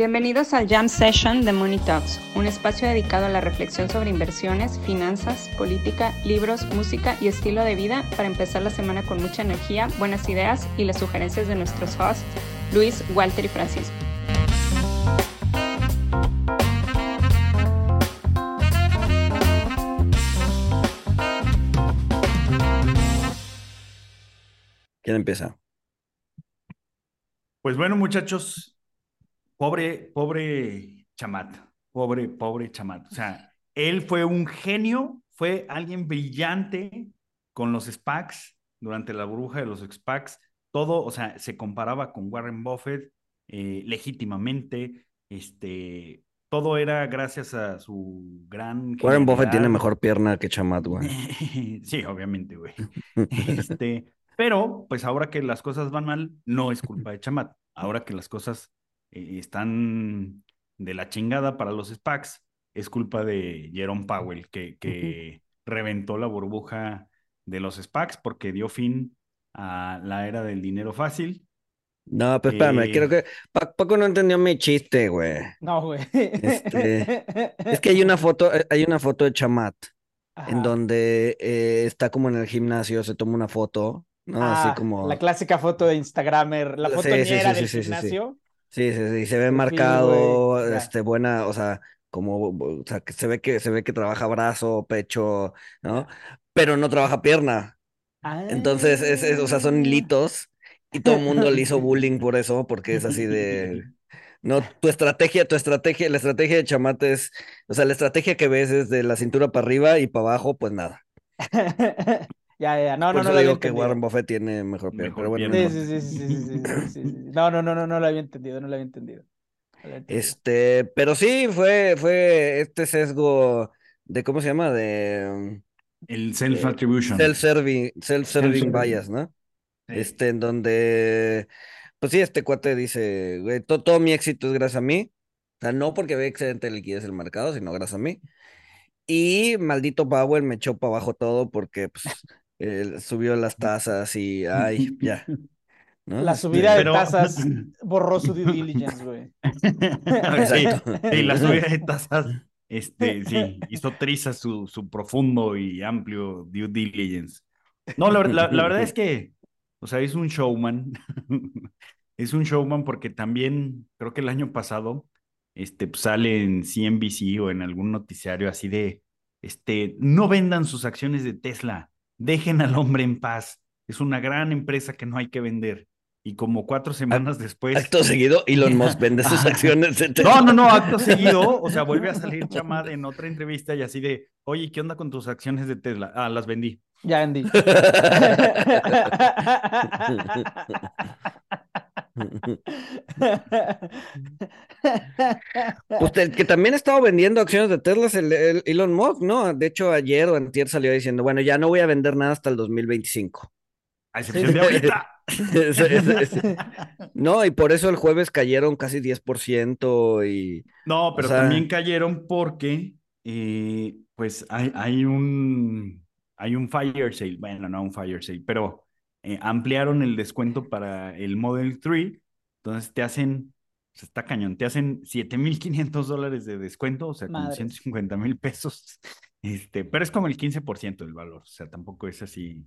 Bienvenidos al Jam Session de Money Talks, un espacio dedicado a la reflexión sobre inversiones, finanzas, política, libros, música y estilo de vida para empezar la semana con mucha energía, buenas ideas y las sugerencias de nuestros hosts, Luis, Walter y Francisco. ¿Quién empieza? Pues bueno, muchachos, pobre, pobre Chamat, pobre, pobre Chamat. O sea, él fue un genio, fue alguien brillante con los SPACs durante la burbuja de los SPACs. Todo, o sea, se comparaba con Warren Buffett eh, legítimamente. Este, todo era gracias a su gran. Warren Buffett tiene mejor pierna que Chamat, güey. sí, obviamente, güey. Este, pero, pues ahora que las cosas van mal, no es culpa de Chamat. Ahora que las cosas eh, están de la chingada para los SPACs, es culpa de Jerome Powell, que, que reventó la burbuja de los SPACs porque dio fin a la era del dinero fácil. No, pues espérame, creo que Paco no entendió mi chiste, güey. No, güey. Este, es que hay una foto, eh, hay una foto de Chamat en donde eh, está como en el gimnasio, se toma una foto, ¿no? Así Ah, como. La clásica foto de Instagramer, la Sí, foto sí, sí, sí, del sí, sí, sí. gimnasio. Sí, sí, sí, se ve marcado, güey, este, buena, o sea, como, o sea, que se ve que se ve que trabaja brazo, pecho, ¿no? Pero no trabaja pierna. Entonces, es, es- o sea, son Ah. hilitos y todo el mundo le hizo bullying por eso, porque es así de, no, tu estrategia, tu estrategia, la estrategia de Chamate es, o sea, la estrategia que ves es de la cintura para arriba y para abajo, pues nada. Ya, ya, no, Por no, no. Digo que Warren Buffett tiene mejor piel, mejor pero bueno. Piel. Sí, sí, sí, sí, sí, sí, No, no, no, no, no lo había entendido, no lo había entendido. Este, pero sí, fue, fue este sesgo de, ¿cómo se llama? De... El mm, self-attribution. Self-serving, self-serving bias, ¿no? Sí. Este, en donde, pues sí, este cuate dice, güey, todo, todo mi éxito es gracias a mí. O sea, no porque ve excelente liquidez el mercado, sino gracias a mí. Y maldito Powell me echó para abajo todo porque pues, él subió las tasas y, ay, ya. ¿no? La Este, subida de Pero- tasas borró su due diligence, güey. sí, Exacto. sí, la subida de tasas, este, sí, hizo triza su, su profundo y amplio due diligence. No, la- la verdad es que, o sea, es un showman. es un showman porque también, creo que el año pasado, este, pues, sale en CNBC o en algún noticiario así de, este, no vendan sus acciones de Tesla, dejen al hombre en paz. Es una gran empresa que no hay que vender. Y como cuatro semanas después. Acto seguido, Elon Musk vende sus acciones de No, Tesla. no, no, acto seguido, o sea, vuelve a salir Chamad en otra entrevista y así de, oye, ¿qué onda con tus acciones de Tesla? Ah, las vendí. Ya, Andy. Pues el que también ha estado vendiendo acciones de Tesla es el, el Elon Musk, ¿no? De hecho, ayer o antier salió diciendo, bueno, ya no voy a vender nada hasta el 2025. A excepción de ahorita. Es- es- es- No, y por eso el jueves cayeron casi 10% y... No, pero sea- también cayeron porque, eh, pues, hay, hay un, hay un fire sale, bueno, no un fire sale, pero eh, ampliaron el descuento para el Model 3, entonces te hacen, o sea, está cañón, te hacen 7.500 dólares de descuento, o sea, como Madres. 150 mil pesos, este, pero es como el 15% del valor, o sea, tampoco es así.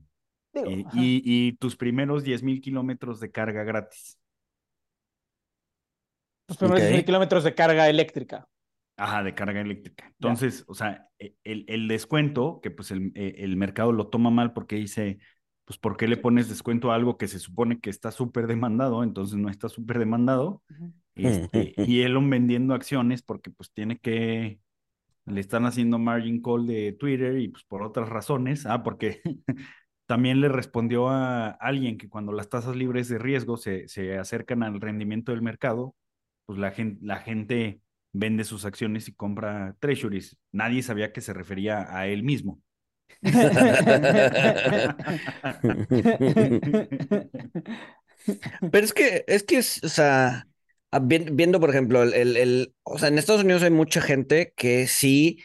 Digo, Eh, y, y tus primeros 10.000 kilómetros de carga gratis. Los primeros Ok. 10.000 kilómetros de carga eléctrica. Ajá, de carga eléctrica. Entonces, o sea, e- el, el descuento, que pues el, eh, el mercado lo toma mal porque dice, pues, ¿por qué le pones descuento a algo que se supone que está súper demandado? Entonces no está súper demandado. Este, y Elon vendiendo acciones porque pues tiene que, le están haciendo margin call de Twitter y pues por otras razones. Ah, porque también le respondió a alguien que cuando las tasas libres de riesgo se, se acercan al rendimiento del mercado, pues la gente, la gente vende sus acciones y compra treasuries. Nadie sabía que se refería a él mismo. Pero es que, es que, es, o sea, ah, vi- viendo, por ejemplo, el, el, o sea, en Estados Unidos hay mucha gente que sí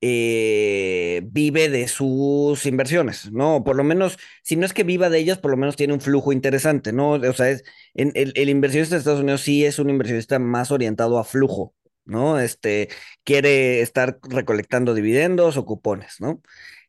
eh, vive de sus inversiones, ¿no? Por lo menos, si no es que viva de ellas, por lo menos tiene un flujo interesante, ¿no? O sea, es, el, el inversionista de Estados Unidos sí es un inversionista más orientado a flujo, ¿no? Este, quiere estar recolectando dividendos o cupones, ¿no?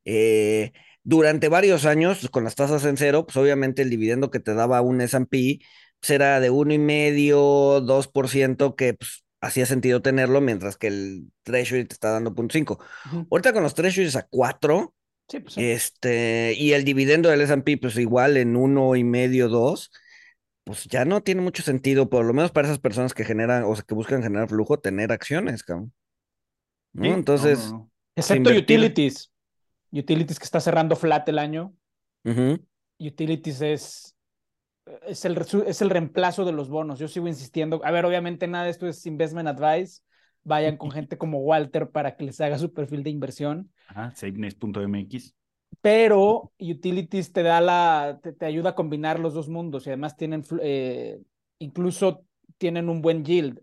Eh, durante varios años, con las tasas en cero, pues obviamente el dividendo que te daba un S&P pues era de uno y medio, 2%, que pues, hacía sentido tenerlo, mientras que el Treasury te está dando 0.5. Ujú. Ahorita con los Treasuries a 4, Sí, pues sí. este, y el dividendo del S&P pues igual en uno y medio, 2, pues ya no tiene mucho sentido, por lo menos para esas personas que generan, o sea, que buscan generar flujo, tener acciones, cabrón. ¿No? Sí, no, Entonces, no, no. Excepto invertir- utilities. Utilities que está cerrando flat el año. Utilities es, es, el, es el reemplazo de los bonos. Yo sigo insistiendo. A ver, obviamente nada de esto es investment advice. Vayan con gente como Walter para que les haga su perfil de inversión. Ajá, savenes.mx. Pero Utilities te da la, te, te ayuda a combinar los dos mundos y además tienen, eh, incluso tienen un buen yield.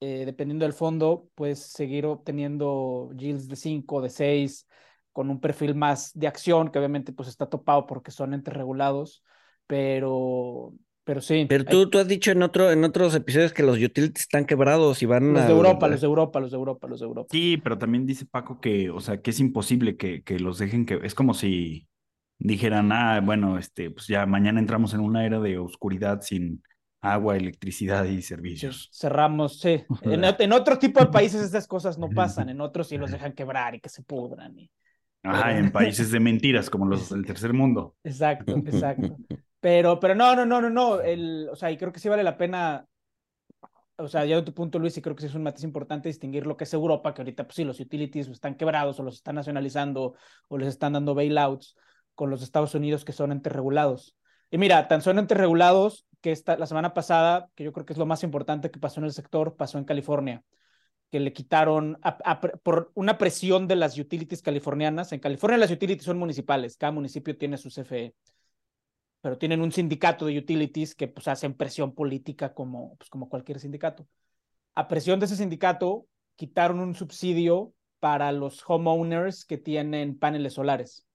Eh, dependiendo del fondo, puedes seguir obteniendo yields de 5, de 6, con un perfil más de acción, que obviamente pues está topado porque son entes regulados, pero, pero sí. Pero hay- tú, tú has dicho en otro, en otros episodios que los utilities están quebrados y van los a de Europa, los de Europa, los de Europa, los de Europa. Sí, pero también dice Paco que, o sea, que es imposible que, que los dejen que, es como si dijeran, ah, bueno, este, pues ya mañana entramos en una era de oscuridad sin agua, electricidad y Sí, servicios. cerramos, sí. En, en otro tipo de países estas cosas no pasan, en otros sí los dejan quebrar y que se pudran. y- Ajá, en países de mentiras como los del tercer mundo. Exacto, exacto. Pero, pero no, no, no, no, no. El, o sea, y creo que sí vale la pena. O sea, ya de tu punto, Luis, y creo que sí es un matiz importante distinguir lo que es Europa, que ahorita, pues sí, los utilities están quebrados o los están nacionalizando o les están dando bailouts con los Estados Unidos que son entes regulados. Y mira, tan son entes regulados que esta, la semana pasada, que yo creo que es lo más importante que pasó en el sector, pasó en California, que le quitaron por una presión de las utilities californianas. En California las utilities son municipales, cada municipio tiene su CFE pero tienen un sindicato de utilities que pues hacen presión política como, pues, como cualquier sindicato. A presión de ese sindicato, quitaron un subsidio para los homeowners que tienen paneles solares.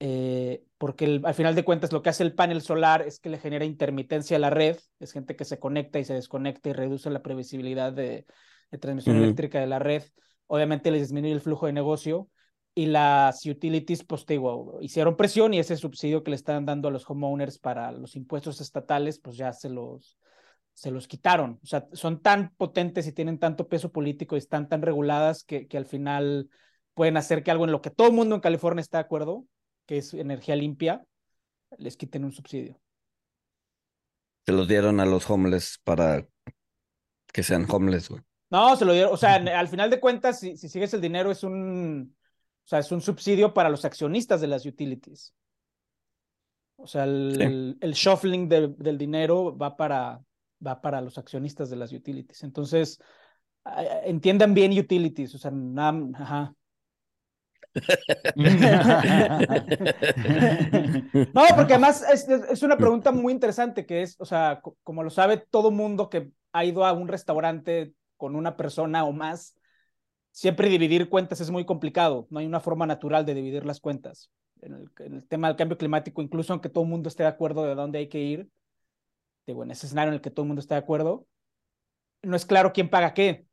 Eh, porque al final de cuentas lo que hace el panel solar es que le genera intermitencia a la red, es gente que se conecta y se desconecta y reduce la previsibilidad de, de transmisión eléctrica de la red. Obviamente les disminuye el flujo de negocio y las utilities, pues te digo, hicieron presión y ese subsidio que le están dando a los homeowners para los impuestos estatales, pues ya se los, se los quitaron. O sea, son tan potentes y tienen tanto peso político y están tan reguladas que, que al final pueden hacer que algo en lo que todo el mundo en California está de acuerdo, que es energía limpia, les quiten un subsidio. Se los dieron a los homeless para que sean homeless, güey. No, se lo dieron, o sea, al final de cuentas, si, si sigues el dinero, es un, o sea, es un subsidio para los accionistas de las utilities. O sea, el, el shuffling de- del dinero va para, va para los accionistas de las utilities. Entonces, entiendan bien utilities, o sea, nada, ajá. No, porque además es, es- es una pregunta muy interesante que es, o sea, co- como lo sabe todo mundo que ha ido a un restaurante con una persona o más, siempre dividir cuentas es muy complicado. No hay una forma natural de dividir las cuentas. En el, tema del cambio climático, incluso aunque todo el mundo esté de acuerdo de dónde hay que ir, digo, en ese escenario en el que todo el mundo está de acuerdo, no es claro quién paga qué.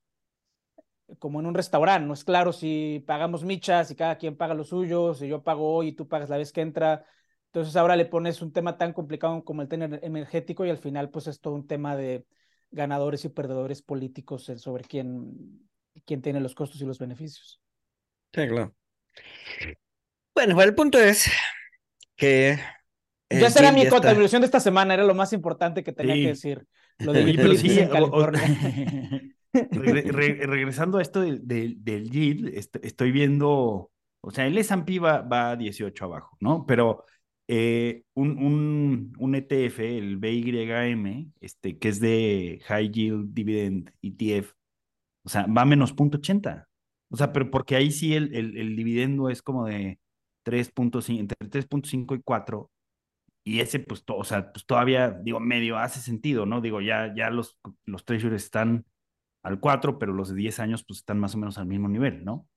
Como en un restaurante, no es claro si pagamos michas, si cada quien paga lo suyo, si yo pago hoy y tú pagas la vez que entra. Entonces ahora le pones un tema tan complicado como el tema energético y al final pues es todo un tema de ganadores y perdedores políticos sobre quién, quién tiene los costos y los beneficios. Sí, claro. Bueno, el punto es que. ya será mi contribución de esta semana, era lo más importante que tenía Sí. que decir. Lo de Oye, pero sí, en o- o- California. Regre- re- regresando a esto del, del, del yield, est- estoy viendo, o sea, el S&P va, va a 18 abajo, ¿no? Pero eh, un, un, un ETF, el BYM, este, que es de High Yield Dividend ETF, o sea, va a menos 0.80. O sea, pero porque ahí sí el, el, el dividendo es como de 3.5, entre 3.5 y 4. Y ese, pues, to- o sea, pues todavía, digo, medio hace sentido, ¿no? Digo, ya, ya los, los treasuries están al 4, pero los de 10 años, pues están más o menos al mismo nivel, ¿no?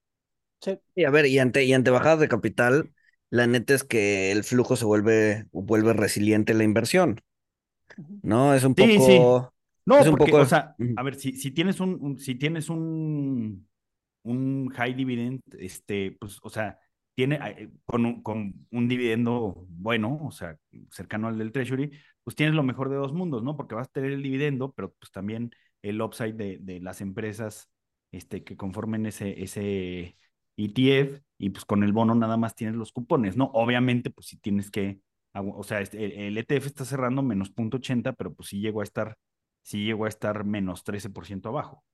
Sí. Y a ver, y ante, y ante bajadas de capital, la neta es que el flujo se vuelve, vuelve resiliente la inversión. ¿no? Es un Sí, sí. poco... No, Es un porque, poco- o sea, a ver, si, si tienes un, un- si tienes un, un high dividend, este, pues, o sea, tiene eh, con un, con un dividendo bueno, o sea, cercano al del Treasury, pues tienes lo mejor de dos mundos, ¿no? Porque vas a tener el dividendo, pero pues también el upside de, de las empresas este, que conformen ese, ese ETF, y pues con el bono nada más tienes los cupones, ¿no? Obviamente, pues si tienes que, o sea, este, el, el ETF está cerrando menos 0.80, pero pues sí llegó a estar sí llegó a estar menos 13% abajo.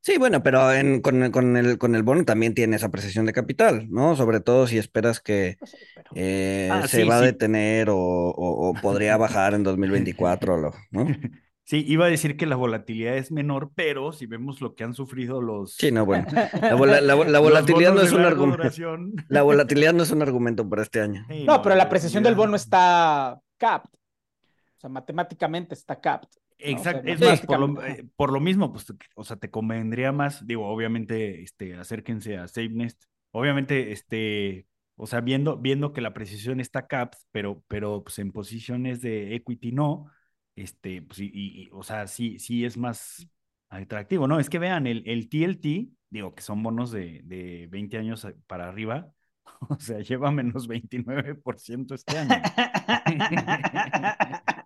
Sí, bueno, pero en, con, el- con, el, con el bono también tienes apreciación de capital, ¿no? Sobre todo si esperas que Pues sí, pero- eh, Ah, se sí, va a detener o, o- o podría bajar en 2024, lo- ¿no? Sí, iba a decir que la volatilidad es menor, pero si vemos lo que han sufrido los, Sí, no, bueno. La, vola- la- la los volatilidad no es un argumento. duración. La volatilidad no es un argumento para este año. Sí, No, pero la apreciación del bono está capped. O sea, matemáticamente está capped. Exacto, sea, es más, por lo, eh, por lo mismo, pues, o sea, te convendría más, digo, obviamente, este, acérquense a SafeNest, obviamente, este, o sea, viendo, viendo que la precisión está capped, pero, pero, pues, en posiciones de equity no, este, pues, y, y- o sea, sí, sí es más atractivo, ¿no? Es que vean, el, el TLT, digo, que son bonos de, de 20 años para arriba, o sea, lleva menos 29% este año.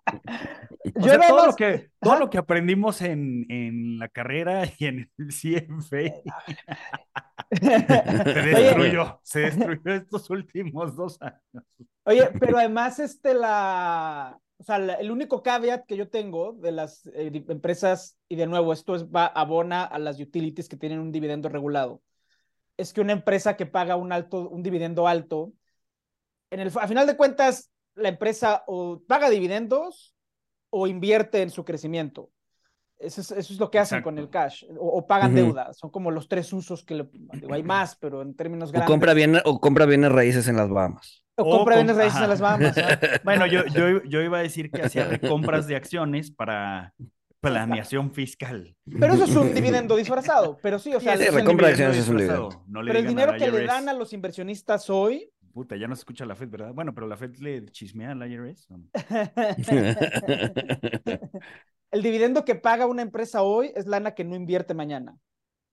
O sea, todo, lo que, todo lo que aprendimos en, en la carrera y en el CFA se Oye, destruyó, se destruyó estos últimos dos años. Oye, pero además, este, la, o sea, el único caveat que yo tengo de las eh, empresas, y de nuevo, esto es, va, abona a las utilities que tienen un dividendo regulado, es que una empresa que paga un alto, un dividendo alto, en el, a final de cuentas, la empresa o paga dividendos o invierte en su crecimiento. Eso es, eso es lo que hacen con el cash, o, o pagan Ujú. deuda. Son como los tres usos que le, digo, hay más, pero en términos O grandes. compra, bien, o compra bienes raíces en las Bahamas. O o compra com- bienes raíces en las Bahamas. ¿ah? Bueno, yo, yo, yo iba a decir que hacía recompras de acciones para planeación fiscal. Pero eso es un dividendo disfrazado. Pero sí, o sea, Sí, recompra de dividendo acciones es un disfrazado. No le pero el dinero que le dan a los inversionistas hoy. Puta, ya no se escucha la Fed, ¿verdad? Bueno, pero la Fed le chismea al IRS. el dividendo que paga una empresa hoy es lana que no invierte mañana.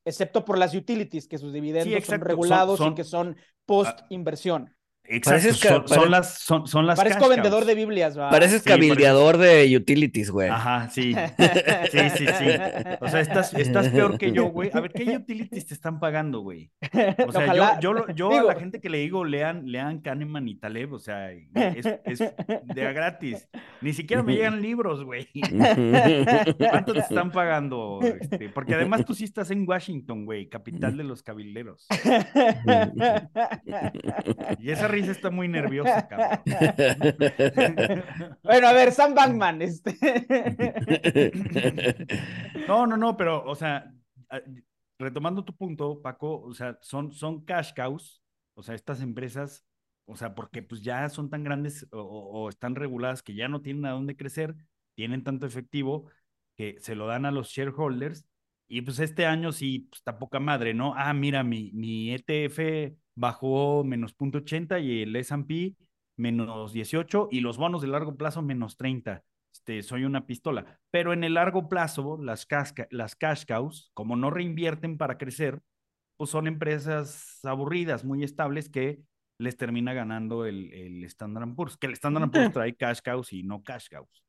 Excepto por las utilities, que sus dividendos son regulados son- y que son post-inversión. Exacto, son, las, son, son las Parezco cash vendedor de Biblias, ¿va? Pareces Sí, cabildeador de utilities, güey. Ajá, sí. Sí, sí, sí. O sea, estás, estás peor que yo, güey. A ver, ¿qué utilities te están pagando, güey? O sea, Ojalá- yo, yo, lo- yo digo- a la gente que le digo, lean, lean Kahneman y Taleb, o sea, es, es de a gratis. Ni siquiera me llegan libros, güey. ¿Cuánto te están pagando? Este, porque además tú sí estás en Washington, güey, capital de los cabilderos. Y esa risa está muy nerviosa, cabrón. bueno, a ver, Sam Bankman, este. No, no, no, pero, o sea, retomando tu punto, Paco, o sea, son, son cash cows, o sea, estas empresas, o sea, porque pues ya son tan grandes o, o- o están reguladas que ya no tienen a dónde crecer, tienen tanto efectivo que se lo dan a los shareholders y pues este año sí, pues está poca madre, ¿no? Ah, mira, mi, mi ETF bajó menos 0.80 y el S&P menos 18 y los bonos de largo plazo menos 30 este, soy una pistola. Pero en el largo plazo, las, casca, las cash cows, como no reinvierten para crecer, pues son empresas aburridas, muy estables, que les termina ganando el, el Standard Poor's. Que el Standard Poor's trae cash cows y no cash cows.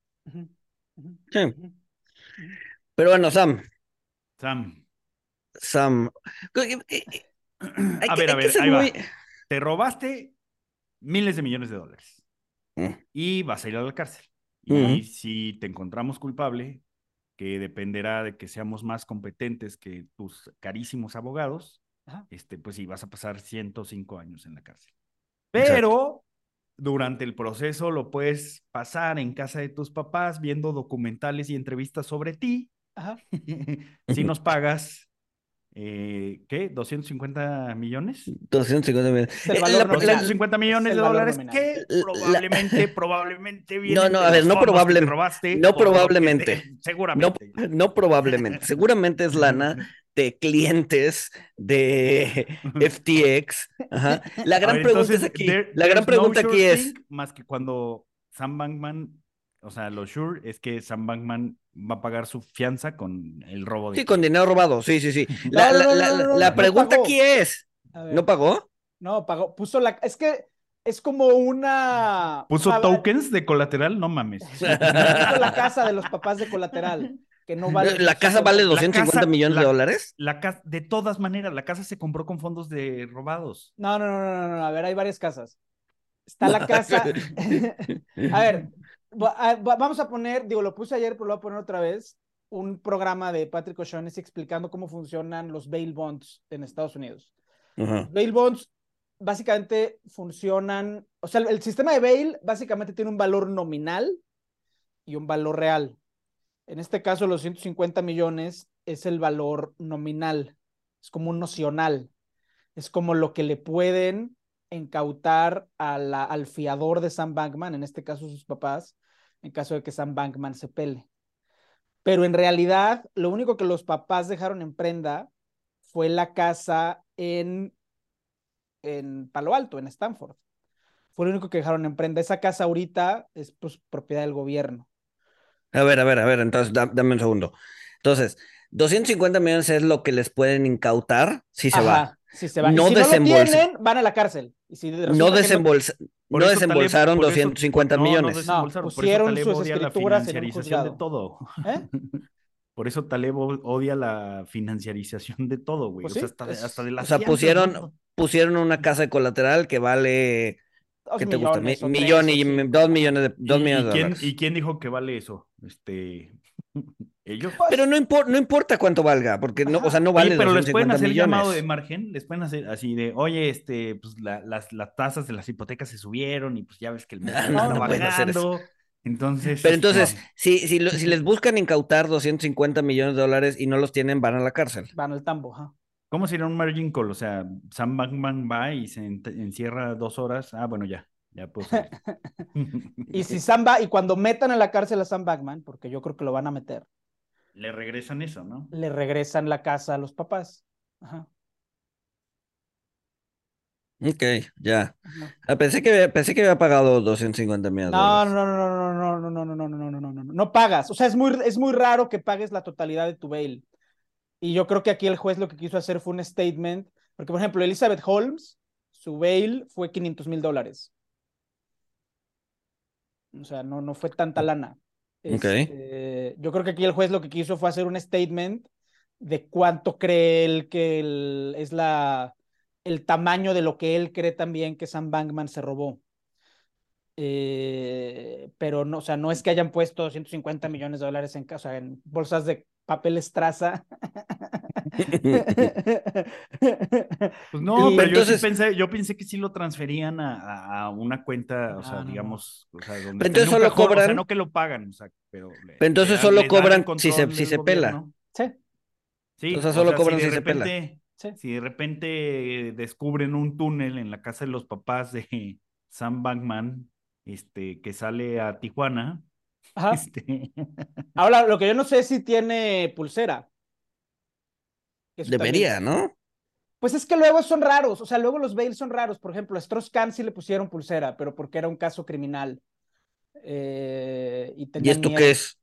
Sí. Pero bueno, Sam, Sam, Sam. Eh, eh, hay a que- ver, hay a ver, ahí va. Te robaste miles de millones de dólares Mm. y vas a ir a la cárcel. Y si te encontramos culpable, que dependerá de que seamos más competentes que tus carísimos abogados, Ajá. este, pues sí, vas a pasar 105 años en la cárcel. Exacto. Pero durante el proceso lo puedes pasar en casa de tus papás viendo documentales y entrevistas sobre ti. Ajá. si nos pagas, eh, ¿qué? ¿250 millones? 250 millones. Es el Eh, valor la- nominal. la- 250 millones el de valor dólares nominal. que La- probablemente, probablemente vienen No, no, a ver, no fondos que probable- te robaste no probablemente. te- seguramente. no probablemente. Seguramente es lana de clientes de FTX. Ajá. La gran ver, pregunta entonces, es aquí. there- la gran no pregunta aquí sure es. Más que cuando Sam Bankman, o sea, lo sure es que Sam Bankman va a pagar su fianza con el robo de. Sí, con dinero robado. Sí, sí, sí. La, No, la- no, la- la pregunta aquí es: ¿no pagó? No, pagó, puso la, es que es como una... ¿Puso tokens de colateral? No mames. puso la casa de los papás de colateral, que no vale... ¿La casa vale La 250 casa- millones la- de dólares? La casa, de todas maneras, la casa se compró con fondos de robados. No, no, no, no, no, no, a ver, hay varias casas. Está la casa... a ver, vamos a poner, digo, lo puse ayer, pero lo voy a poner otra vez, un programa de Patrick O'Shaughnessy explicando cómo funcionan los bail bonds en Estados Unidos. Bail bonds básicamente funcionan, o sea, el sistema de bail básicamente tiene un valor nominal y un valor real. En este caso, los 150 millones es el valor nominal, es como un nocional, es como lo que le pueden incautar a la- al fiador de Sam Bankman, en este caso sus papás, en caso de que Sam Bankman se pele. Pero en realidad, lo único que los papás dejaron en prenda fue la casa en, en Palo Alto, en Stanford. Fue lo único que dejaron en prenda. Esa casa ahorita es pues, propiedad del gobierno. A ver, a ver, a ver, entonces da- dame un segundo. Entonces, 250 millones es lo que les pueden incautar si se va. Ajá, Si se van. No y si no lo desembolsa- tienen, van a la cárcel. Y si resulta No, desembolsa- Por no eso Taleb- desembolsaron por eso- 250 no, no millones. desembolsaron, por eso pusieron Taleb sus odia la escrituras en un financiarización de juzgado. todo. ¿eh? Por eso Taleb odia la financiarización de todo, güey. Pues o sea, sí, hasta de, es- hasta de las O sea, pusieron, ¿no? pusieron una casa de colateral que vale, ¿qué te gusta? Mi- millones millón y dos millones de, dos ¿Y- millones y, de quién, dólares. ¿Y quién dijo que vale eso? Este. Ellos. Pues, Pero no, impor- no importa cuánto valga, porque no, o sea, no vale Oye, pero les pueden 250 hacer millones. llamado de margen, les pueden hacer así de, oye, este, pues la- las, las tasas de las hipotecas se subieron y pues ya ves que el mercado No, no pueden hacer eso. bajando. Entonces. Pero entonces, este, si, si, lo- si les buscan incautar 250 millones de dólares y no los tienen, van a la cárcel. Van al tambo. ajá. ¿Cómo sería un margin call? O sea, Sam Bankman va y se encierra dos horas. Ah, bueno, ya, ya salir. Y si Sam va, y cuando metan a la cárcel a Sam Bankman, porque yo creo que lo van a meter, Le regresan eso, ¿no? le regresan la casa a los papás. Ajá, Ok, ya. Ah, pensé que, había- pensé que había pagado 250 millones de No, dólares. no, no, no, no, no, no, no, no, no, no, no, no, no, no pagas. O sea, es muy, es muy raro que pagues la totalidad de tu bail. Y yo creo que aquí el juez lo que quiso hacer fue un statement, porque por ejemplo, Elizabeth Holmes, su bail fue 500 mil dólares. O sea, no, no fue tanta lana. Ok. Este, yo creo que aquí el juez lo que quiso fue hacer un statement de cuánto cree él que es la, el tamaño de lo que él cree también que Sam Bankman se robó. Eh, pero no, o sea, no es que hayan puesto 150 millones de dólares en, o en bolsas de papel estraza. Pues no, Y pero yo sí pensé, yo pensé que sí lo transferían a, a- una cuenta, o sea, digamos, o sea, donde Pero entonces solo cajón, o sea, cobran- no que lo pagan, o sea, pero, le- Pero entonces le solo cobran si se- si se pela. gobierno. Sí, Sí, O sea, solo cobran de si se pela. repente, sí. si de repente descubren un túnel en la casa de los papás de Sam Bankman, este, que sale a Tijuana, Ajá. este, Ahora, lo que yo no sé es si tiene pulsera. Eso también- Debería, ¿no? Pues es que luego son raros, o sea, luego los bails son raros. Por ejemplo, a Strauss-Kahn sí le pusieron pulsera, pero porque era un caso criminal. Eh, y ¿Y tenían esto miedo. qué es?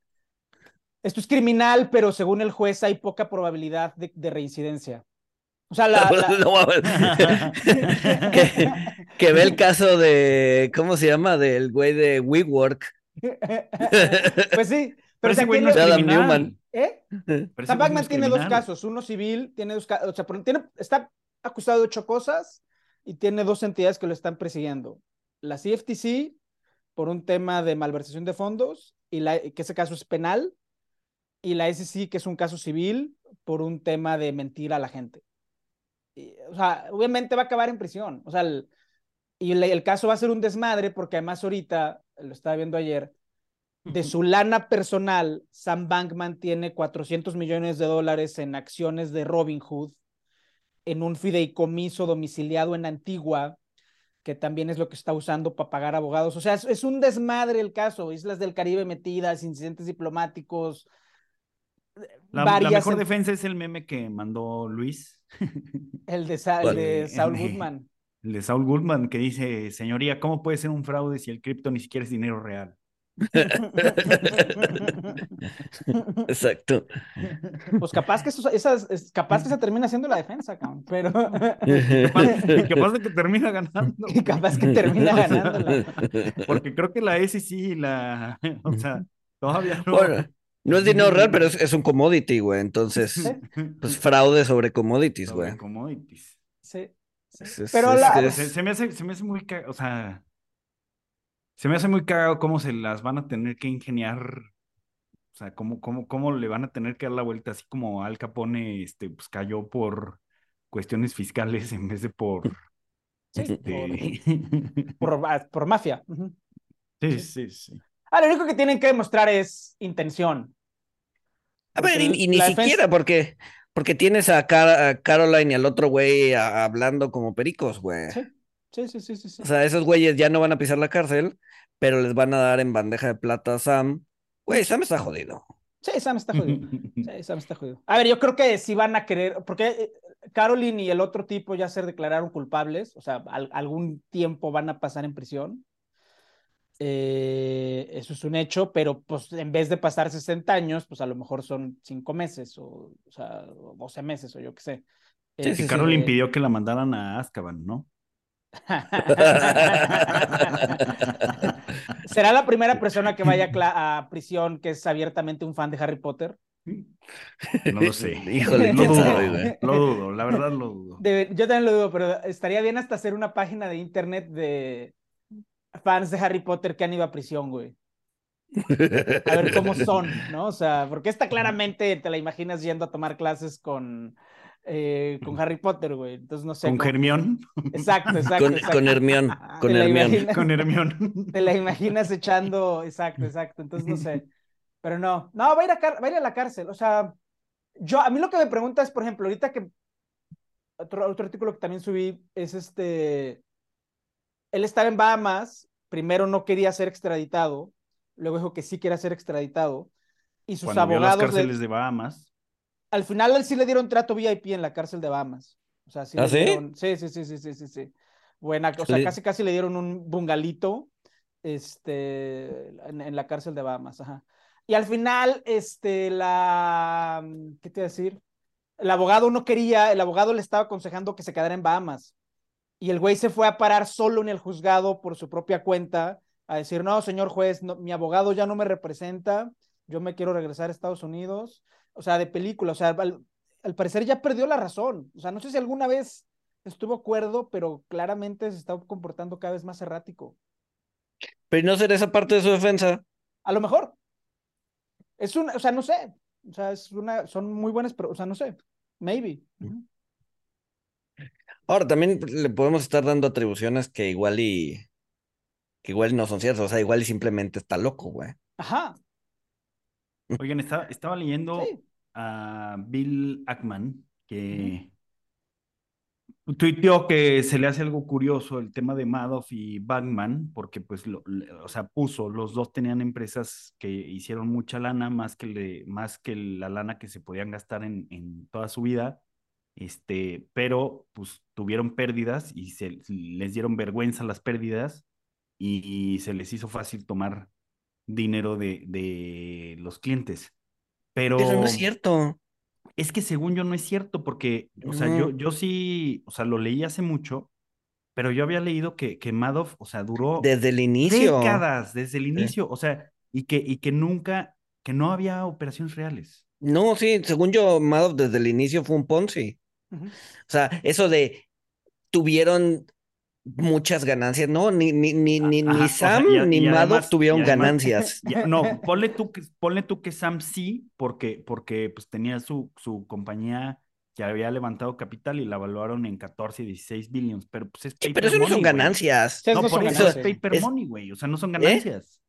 Esto es criminal, pero según el juez hay poca probabilidad de, de reincidencia. O sea, la, la- No, a ver. que, que ve el caso de, ¿cómo se llama? Del güey de WeWork. pues sí, pero, pero ese güey ¿quién no es criminal. ¿Eh? Bankman es tiene dos casos, uno civil, tiene dos o sea, tiene, está acusado de ocho cosas y tiene dos entidades que lo están persiguiendo. La CFTC por un tema de malversación de fondos, y la, que ese caso es penal, y la SEC, que es un caso civil, por un tema de mentir a la gente. Y, o sea, obviamente va a acabar en prisión. O sea, el- y el, el caso va a ser un desmadre, porque además ahorita, lo estaba viendo ayer, de su lana personal, Sam Bankman tiene 400 millones de dólares en acciones de Robinhood, en un fideicomiso domiciliado en Antigua, que también es lo que está usando para pagar abogados. O sea, es, es un desmadre el caso, Islas del Caribe metidas, incidentes diplomáticos. La, la varias mejor em- defensa es el meme que mandó Luis, el de, Sa- el ¿Cuál? de Saul El de- Goodman. el de Saul Goodman, que dice, señoría, ¿cómo puede ser un fraude si el cripto ni siquiera es dinero real? Exacto. Pues capaz que, eso, esas, es- capaz que se termina haciendo la defensa, cabrón, pero Capaz, capaz de que termina ganando. y capaz que termina ganándola. Porque creo que la SEC y la, o sea, todavía no. Bueno, no es dinero real, pero es, es un commodity, güey. Entonces, pues fraude sobre commodities, Sobre güey. commodities. Sí, sí. Es- es- Pero es- la- es- Se, se me hace, se me hace muy, o sea, se me hace muy cagado cómo se las van a tener que ingeniar, o sea, cómo, cómo, cómo le van a tener que dar la vuelta, así como Al Capone, este, pues cayó por cuestiones fiscales en vez de por, Sí, este, por, por, por mafia. Sí, sí, sí. Ah, lo único que tienen que demostrar es intención. A ver, y, ni defensa- siquiera porque, porque tienes a, Car- a Caroline y al otro güey hablando como pericos, güey. Sí, sí, sí, sí, sí. sí. O sea, esos güeyes ya no van a pisar la cárcel, pero les van a dar en bandeja de plata a Sam. Güey, Sam está jodido. Sí, Sam está jodido. Sí, Sam está jodido. A ver, yo creo que sí van a querer, porque eh, Caroline y el otro tipo ya se declararon culpables, o sea, al- algún tiempo van a pasar en prisión. Eh, eso es un hecho, pero pues en vez de pasar 60 años, pues a lo mejor son 5 meses o, o sea, o 12 meses o yo qué sé. Sí, Que sí, Este, Carol impidió que la mandaran a Azkaban, ¿no? ¿Será la primera persona que vaya a, prisión que es abiertamente un fan de Harry Potter? No lo sé. Híjole, lo quién dudo, lo dudo, la verdad lo dudo. De- yo también lo dudo, pero estaría bien hasta hacer una página de internet de fans de Harry Potter que han ido a prisión, güey. A ver cómo son, ¿no? O sea, porque esta claramente te la imaginas yendo a tomar clases con, eh, con Harry Potter, güey. Entonces no sé. Con Germión, Exacto, exacto. Con, exacto. con Hermión, con Te la Hermión. imaginas- con Hermión. Te la imaginas echando, exacto, exacto. Entonces no sé. Pero no, no, va a ir a, car- va a, ir a la cárcel. O sea, yo, a mí lo que me pregunta es, por ejemplo, ahorita que otro, otro artículo que también subí es este, él estaba en Bahamas, primero no quería ser extraditado, luego dijo que sí quería ser extraditado, y sus Cuando vio las abogados, le- cárceles de Bahamas. Al final él sí le dieron trato VIP en la cárcel de Bahamas. O sea, sí ¿Ah, le dieron, sí, sí, sí, sí, sí, sí, sí. Buena, o sea, casi casi le dieron un bungalito este, en, en la cárcel de Bahamas, ajá. Y al final, este, la, ¿qué te iba a decir? El abogado no quería, el abogado le estaba aconsejando que se quedara en Bahamas. Y el güey se fue a parar solo en el juzgado por su propia cuenta a decir, no, señor juez, no, mi abogado ya no me representa, yo me quiero regresar a Estados Unidos. O sea, de película, o sea, al, al parecer ya perdió la razón. O sea, no sé si alguna vez estuvo acuerdo, pero claramente se está comportando cada vez más errático. Pero no será esa parte de su defensa. A lo mejor. Es una, o sea, no sé. O sea, es una, son muy buenas, pero, o sea, no sé. Maybe. Ahora también le podemos estar dando atribuciones que igual y que igual no son ciertas, o sea, igual y simplemente está loco, güey. Ajá. Oigan, estaba, estaba leyendo Sí. A Bill Ackman, que tuiteó que se le hace algo curioso el tema de Madoff y Bankman, porque pues, lo- o sea, puso, los dos tenían empresas que hicieron mucha lana, más que, le, más que la lana que se podían gastar en, en toda su vida, este, pero pues tuvieron pérdidas y se les dieron vergüenza las pérdidas y, se les hizo fácil tomar dinero de, de los clientes. Pero, Pero no es cierto. es que según yo no es cierto, porque, o sea, yo, yo sí, o sea, lo leí hace mucho, pero yo había leído que, que Madoff, o sea, duró Desde el inicio. décadas desde el inicio, o sea, y que, y que nunca, que no había operaciones reales. No, sí, según yo, Madoff desde el inicio fue un Ponzi. O sea, eso de tuvieron muchas ganancias, no, ni, ni, ni, ni, Ajá, ni o sea, Sam y ni y Madoff además- tuvieron y además- ganancias. Ya, no, ponle tú que, ponle tú que Sam sí, porque, porque pues tenía su, su compañía que había levantado capital y la evaluaron en 14, 16 billions, pero pues es Sí, paper pero eso no son money, ganancias. Sí, No, no por son eso es ganancias. paper Es- money, güey, o sea, no son ¿Eh? ganancias.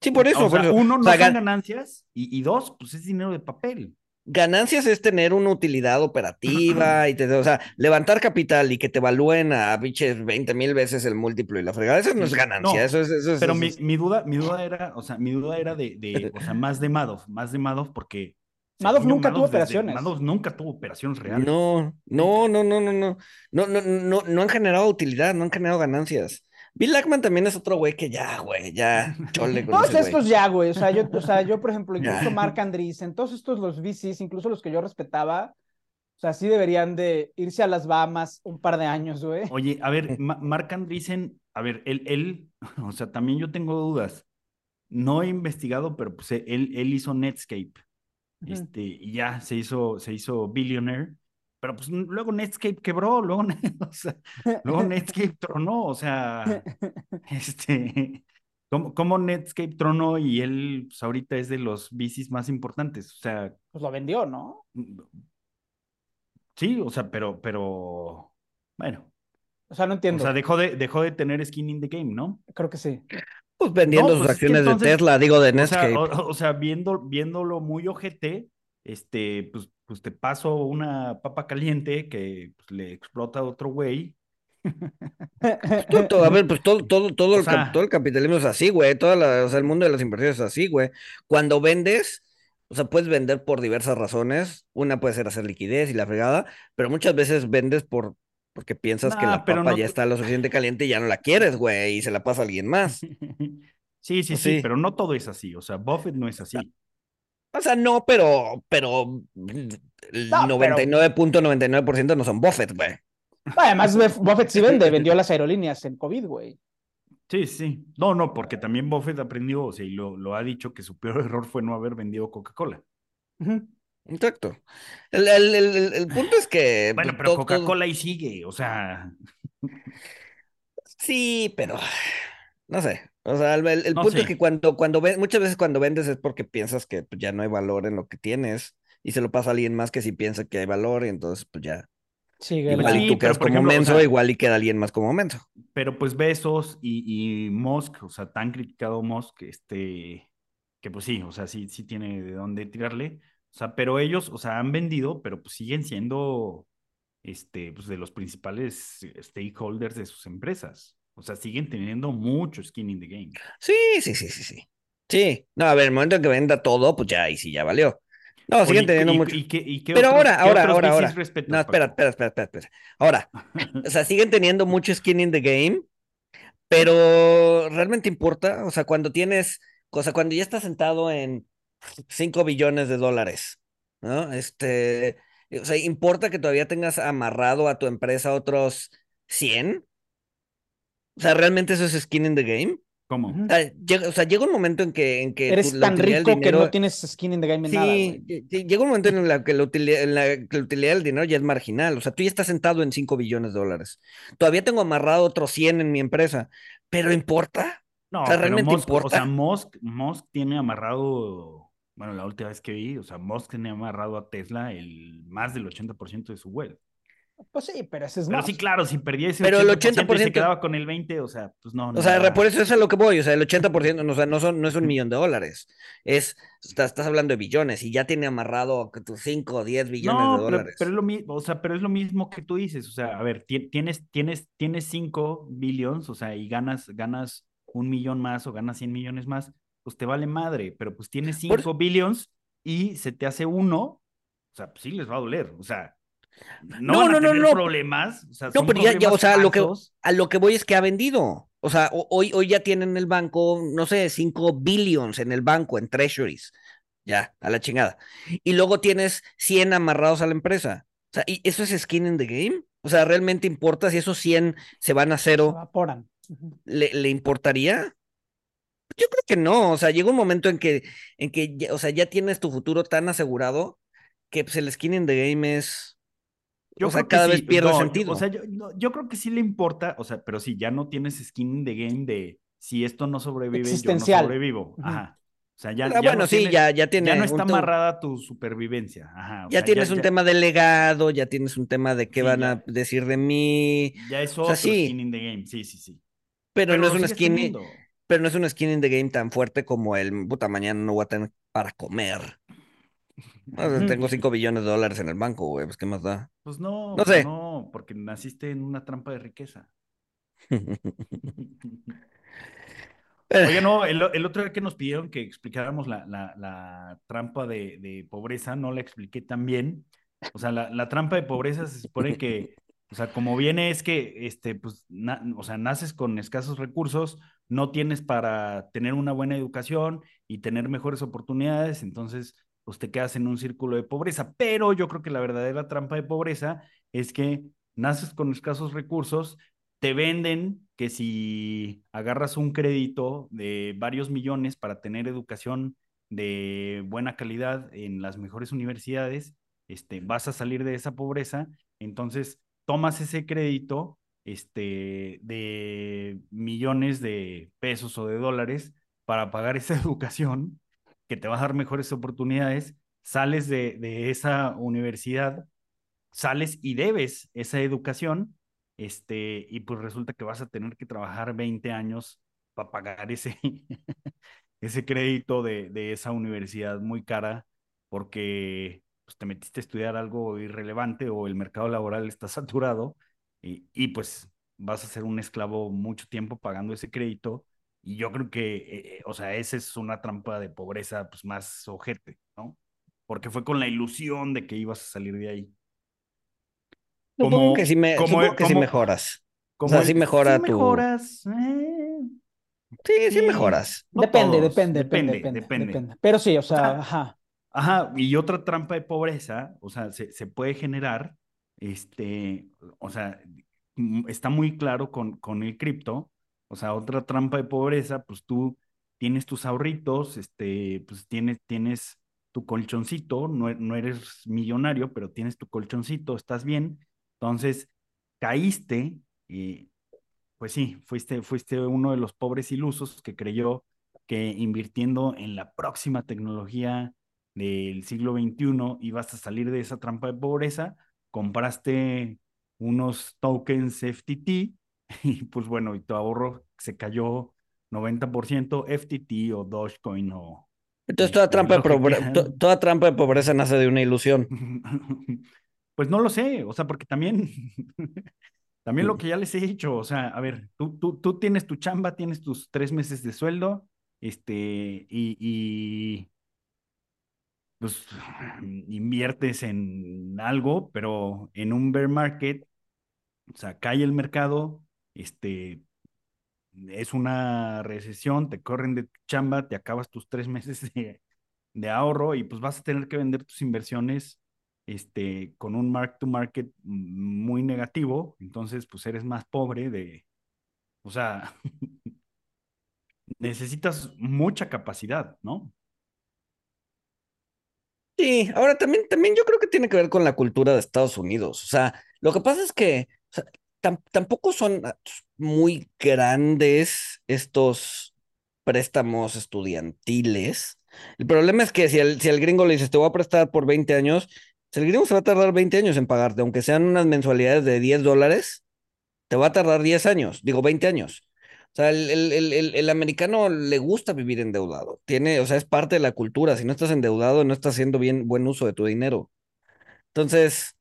Sí, por eso, o por sea, eso. uno, O no sea, son gan- ganancias y, y dos, pues es dinero de papel. Ganancias es tener una utilidad operativa y te, o sea, levantar capital y que te evalúen a biches 20 mil veces el múltiplo y la fregada, eso no es ganancia, no, eso es, eso es- Pero eso mi, es- mi duda, mi duda era, o sea, mi duda era de, de, o sea, más de Madoff, más de Madoff porque Madoff nunca tuvo desde- operaciones. Madoff nunca tuvo operaciones reales. No, no, no, no, no, no. No, no, no, no han generado utilidad, no han generado ganancias. Bill Ackman también es otro güey que ya, güey, ya, chole con Todos ese güey. estos ya, güey. O sea, yo, o sea, yo, por ejemplo, incluso Ya. Mark Andreessen, todos estos los VCs, incluso los que yo respetaba, o sea, sí deberían de irse a las Bahamas un par de años, güey. Oye, a ver, Ma- Mark Andreessen, a ver, él, él, o sea, también yo tengo dudas. No he investigado, pero pues él, él hizo Netscape. Ujú. Este, y ya se hizo, se hizo billionaire. Pero pues luego Netscape quebró, luego, o sea, luego Netscape tronó, o sea, este, ¿cómo, cómo Netscape tronó y él pues, ahorita es de los VCs más importantes? O sea, Pues lo vendió, ¿no? sí, o sea, pero, pero, bueno, O sea, no o entiendo. sea, dejó de, dejó de tener skin in the game, ¿no? Creo que sí. Pues vendiendo No, sus pues acciones entonces- de Tesla, digo, de O sea, Netscape. o, o sea, viendo, viéndolo muy ojete, este, pues, pues te paso una papa caliente que pues, le explota a otro güey. Todo- todo- a ver, pues todo, todo, todo, O el, sea- todo el capitalismo es así, güey. Toda la, o sea, el mundo de las inversiones es así, güey. Cuando vendes, o sea, puedes vender por diversas razones. Una puede ser hacer liquidez y la fregada, pero muchas veces vendes por porque piensas que Nah, la pero papa no ya está lo suficiente caliente y ya no la quieres, güey, y se la pasa a alguien más. Sí, sí, Pues sí, sí. pero no todo es así. O sea, Buffett no es así. O sea, no, pero, pero el No, pero- 99.99% no son Buffett, güey. Además, Buffett sí vende, vendió las aerolíneas en COVID, güey. Sí, sí. No, no, porque también Buffett aprendió, o sea, y lo, lo ha dicho que su peor error fue no haber vendido Coca-Cola. Exacto. El, el- el- punto es que. Bueno, pero todo- Coca-Cola ahí sigue, o sea, Sí, pero no sé. O sea, el, el No punto es que cuando, cuando muchas veces cuando vendes es porque piensas que pues, ya no hay valor en lo que tienes y se lo pasa a alguien más que sí piensa que hay valor y entonces pues ya. Sigue Igual sí, y tú pero, quedas como ejemplo, o menso, sea- igual y queda alguien más como menso. pero pues Besos y, y Musk, o sea, tan criticado Musk, este, que pues sí, o sea, sí, sí tiene de dónde tirarle, o sea, pero ellos, o sea, han vendido, pero pues siguen siendo, este, pues de los principales stakeholders de sus empresas, o sea, siguen teniendo mucho skin in the game. Sí, sí, sí, sí, sí. Sí. No, a ver, el momento en que venda todo, pues ya, y sí, ya valió. No, Oye, siguen teniendo y- mucho. y Pero otros- ahora, ahora, ahora, ahora. No, espera, espera, espera, espera, espera. Ahora, o sea, siguen teniendo mucho skin in the game, pero realmente importa. O sea, cuando tienes, o sea, cuando ya estás sentado en 5 billones de dólares, ¿no? Este, o sea, importa que todavía tengas amarrado a tu empresa otros 100. O sea, realmente eso es skin in the game. ¿Cómo? O sea, llega, o sea, llega un momento en que, en que Eres tan rico que dinero- no tienes skin in the game en nada, Sí, ll- ll- llega un momento en la que la utilidad, en la que la utilidad del dinero ya es marginal. O sea, tú ya estás sentado en 5 billones de dólares. Todavía tengo amarrado otros 100 en mi empresa, pero ¿importa? No, O sea, ¿realmente Musk, o importa? sea, Musk, Musk tiene amarrado, bueno, la última vez que vi, o sea, Musk tiene amarrado a Tesla el más del 80% de su wealth. Pues sí, pero ese es Pero más. sí, claro, si perdía ese Pero el 80%, y se 80% quedaba con el 20, o sea, pues no, no O sea, era- por eso es a lo que voy. O sea, el 80%, no, o sea, no, son, no es un millón de dólares. Es, estás, estás hablando de billones y ya tiene amarrado tus 5 o 10 billones No, de pero, dólares. pero es lo mismo, o sea, pero es lo mismo que tú dices, o sea, a ver, ti- tienes, tienes, tienes 5 billions, o sea, y ganas, ganas un millón más o ganas 100 millones más, pues te vale madre, pero pues tienes Por 5 billions y se te hace uno, o sea, pues sí les va a doler, o sea, no, No, van a no, no, tener no. problemas, o sea, No, son pero ya- ya, o sea, lo que-. A lo que voy es que ha vendido. O sea, ho- hoy, hoy ya tienen en el banco, no sé, 5 billions en el banco, en treasuries. Ya, a la chingada. Y luego tienes 100 amarrados a la empresa. O sea, ¿y eso es skin in the game? O sea, ¿realmente importa si esos 100 se van a Se cero? evaporan. ¿Le, le importaría? Yo creo que no. O sea, llega un momento en que, en que ya, o sea, ya tienes tu futuro tan asegurado que pues, el skin in the game es. Yo o sea, cada vez sí, pierde no, sentido. O sea, yo, no, yo creo que sí le importa, o sea, pero sí, ya no tienes skin in the game de si esto no sobrevive, yo no sobrevivo. Ajá. O sea, ya, Ah, ya bueno, no sí, ya, ya tiene. ya no está amarrada tu supervivencia. Ajá. Ya sea, tienes un ya- tema de legado, ya tienes un tema de qué Sí, van a decir de mí, Ya es sea, otro sí. skin in the game. Sí, sí, sí. pero, no es una skin, teniendo. pero no es una skin in the game tan fuerte como el puta mañana no voy a tener para comer. Tengo 5 billones de dólares en el banco, güey, pues qué más da. Pues no, No pues sé. no, porque naciste en una trampa de riqueza. Oye, no, el, el, otro día que nos pidieron que explicáramos la, la, la trampa de, de, pobreza, no la expliqué tan bien. O sea, la, la, trampa de pobreza se supone que, o sea, como viene es que, este, pues, o sea, naces con escasos recursos, no tienes para tener una buena educación y tener mejores oportunidades, entonces, pues te quedas en un círculo de pobreza. Pero yo creo que la verdadera trampa de pobreza es que naces con escasos recursos, te venden que si agarras un crédito de varios millones para tener educación de buena calidad en las mejores universidades, este, vas a salir de esa pobreza, entonces tomas ese crédito este, de millones de pesos o de dólares para pagar esa educación que te va a dar mejores oportunidades, sales de, de esa universidad, sales y debes esa educación este, y pues resulta que vas a tener que trabajar 20 años para pagar ese, ese crédito de, de, esa universidad muy cara porque pues, te metiste a estudiar algo irrelevante o el mercado laboral está saturado y, y pues vas a ser un esclavo mucho tiempo pagando ese crédito y yo creo que, eh, o sea, esa es una trampa de pobreza pues más ojete, ¿no? Porque fue con la ilusión de que ibas a salir de ahí. Como, que sí, me, como, que sí mejoras. Como o sea, sí mejora tu... mejoras. Eh. Sí, sí, mejoras. depende, depende, depende, depende, depende, Pero sí, o sea, ajá. Ajá, y otra trampa de pobreza, o sea, se, se puede generar, este, o sea, está muy claro con, con el cripto, o sea, otra trampa de pobreza, pues tú tienes tus ahorritos, este, pues tienes, tienes tu colchoncito, no, no eres millonario, pero tienes tu colchoncito, estás bien, entonces, caíste y pues sí, fuiste, fuiste uno de los pobres ilusos que creyó que invirtiendo en la próxima tecnología del siglo XXI ibas a salir de esa trampa de pobreza, compraste unos tokens FTT y pues bueno, y tu ahorro se cayó 90% FTT o Dogecoin o... Entonces toda trampa, de pobreza, toda trampa de pobreza nace de una ilusión. Pues no lo sé, o sea, porque también, también lo que ya les he dicho, o sea, a ver, tú, tú, tú tienes tu chamba, tienes tus tres meses de sueldo, este, y, y pues inviertes en algo, pero en un bear market, o sea, cae el mercado, este, es una recesión, te corren de chamba, te acabas tus tres meses de, de ahorro y pues vas a tener que vender tus inversiones este, con un mark to market muy negativo, entonces pues eres más pobre de, o sea, necesitas mucha capacidad, ¿no? Sí, ahora también, también yo creo que tiene que ver con la cultura de Estados Unidos. O sea, lo que pasa es que tampoco son muy grandes estos préstamos estudiantiles. El problema es que si al, si gringo le dices, te voy a prestar por 20 años, el gringo se va a tardar 20 años en pagarte, aunque sean unas mensualidades de 10 dólares, te va a tardar 10 años, digo 20 años. O sea, el, el, el, el, americano le gusta vivir endeudado. Tiene, o sea, es parte de la cultura. Si no estás endeudado, no estás haciendo bien buen uso de tu dinero. Entonces,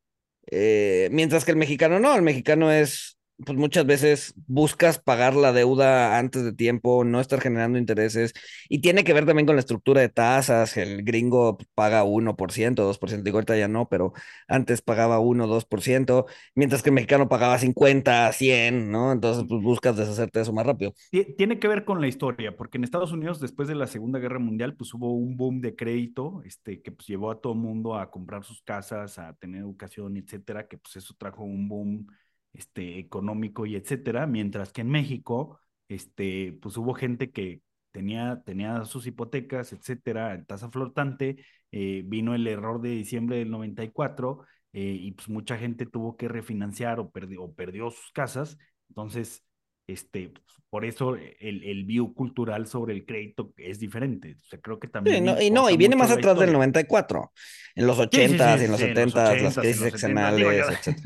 eh, mientras que el mexicano no, el mexicano es pues muchas veces buscas pagar la deuda antes de tiempo, no estar generando intereses, y tiene que ver también con la estructura de tasas, el gringo paga 1%, 2%, digo ahorita ya no, pero antes pagaba 1, 2%, mientras que el mexicano pagaba 50, 100, ¿no? Entonces pues buscas deshacerte de eso más rápido. Tiene que ver con la historia, porque en Estados Unidos después de la Segunda Guerra Mundial pues hubo un boom de crédito, este, que pues llevó a todo el mundo a comprar sus casas, a tener educación, etcétera, que pues eso trajo un boom este, económico y etcétera, mientras que en México, este, pues hubo gente que tenía, tenía sus hipotecas, etcétera, tasa flotante, eh, vino el error de diciembre del 94 eh, y pues mucha gente tuvo que refinanciar o, perdió, o perdió sus casas, entonces este, por eso el, el view cultural sobre el crédito es diferente. O sea, creo que también. y no, y viene más atrás del 94. En los 80s, en los 70s, las crisis seccionales, etc.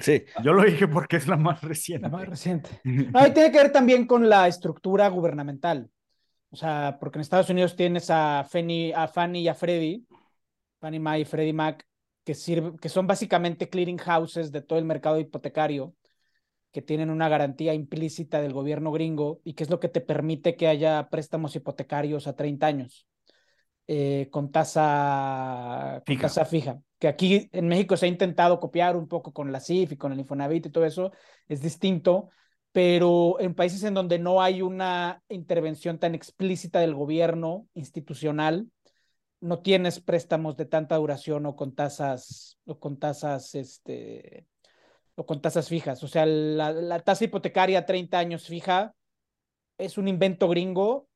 Sí. Yo lo dije porque es la más reciente. La más reciente. No, y tiene que ver también con la estructura gubernamental. O sea, porque en Estados Unidos tienes a, Fanny, a Fanny y a Freddie, Fanny Mae y Freddie Mac, que, sirve, que son básicamente clearing houses de todo el mercado hipotecario que tienen una garantía implícita del gobierno gringo y que es lo que te permite que haya préstamos hipotecarios a 30 años eh, con, tasa, Fija. tasa fija. Que aquí en México se ha intentado copiar un poco con la CIF y con el Infonavit y todo eso, es distinto, pero en países en donde no hay una intervención tan explícita del gobierno institucional, no tienes préstamos de tanta duración o con tasas, o con tasas, este, o con tasas fijas. O sea, la, la tasa hipotecaria a 30 años fija es un invento gringo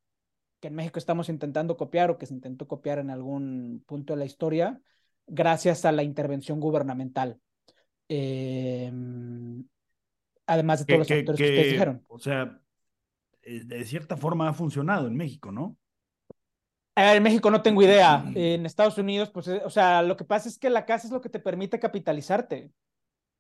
que en México estamos intentando copiar o que se intentó copiar en algún punto de la historia, gracias a la intervención gubernamental. Eh, además de todos los factores que, que- ustedes dijeron. O sea, eh, de cierta forma ha funcionado en México, ¿no? Eh, En México no tengo idea. En Estados Unidos, pues, eh, o sea, lo que pasa es que la casa es lo que te permite capitalizarte.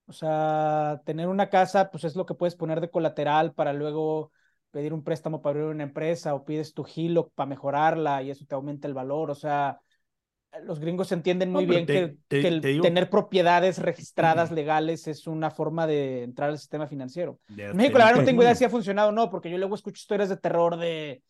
O sea, tener una casa, pues es lo que puedes poner de colateral para luego pedir un préstamo para abrir una empresa o pides tu HELOC para mejorarla y eso te aumenta el valor. O sea, los gringos entienden muy bien te- que, te- que el te digo- tener propiedades registradas legales es una forma de entrar al sistema financiero. En México, la verdad, no tengo idea si ha funcionado o no, porque yo luego escucho historias de terror de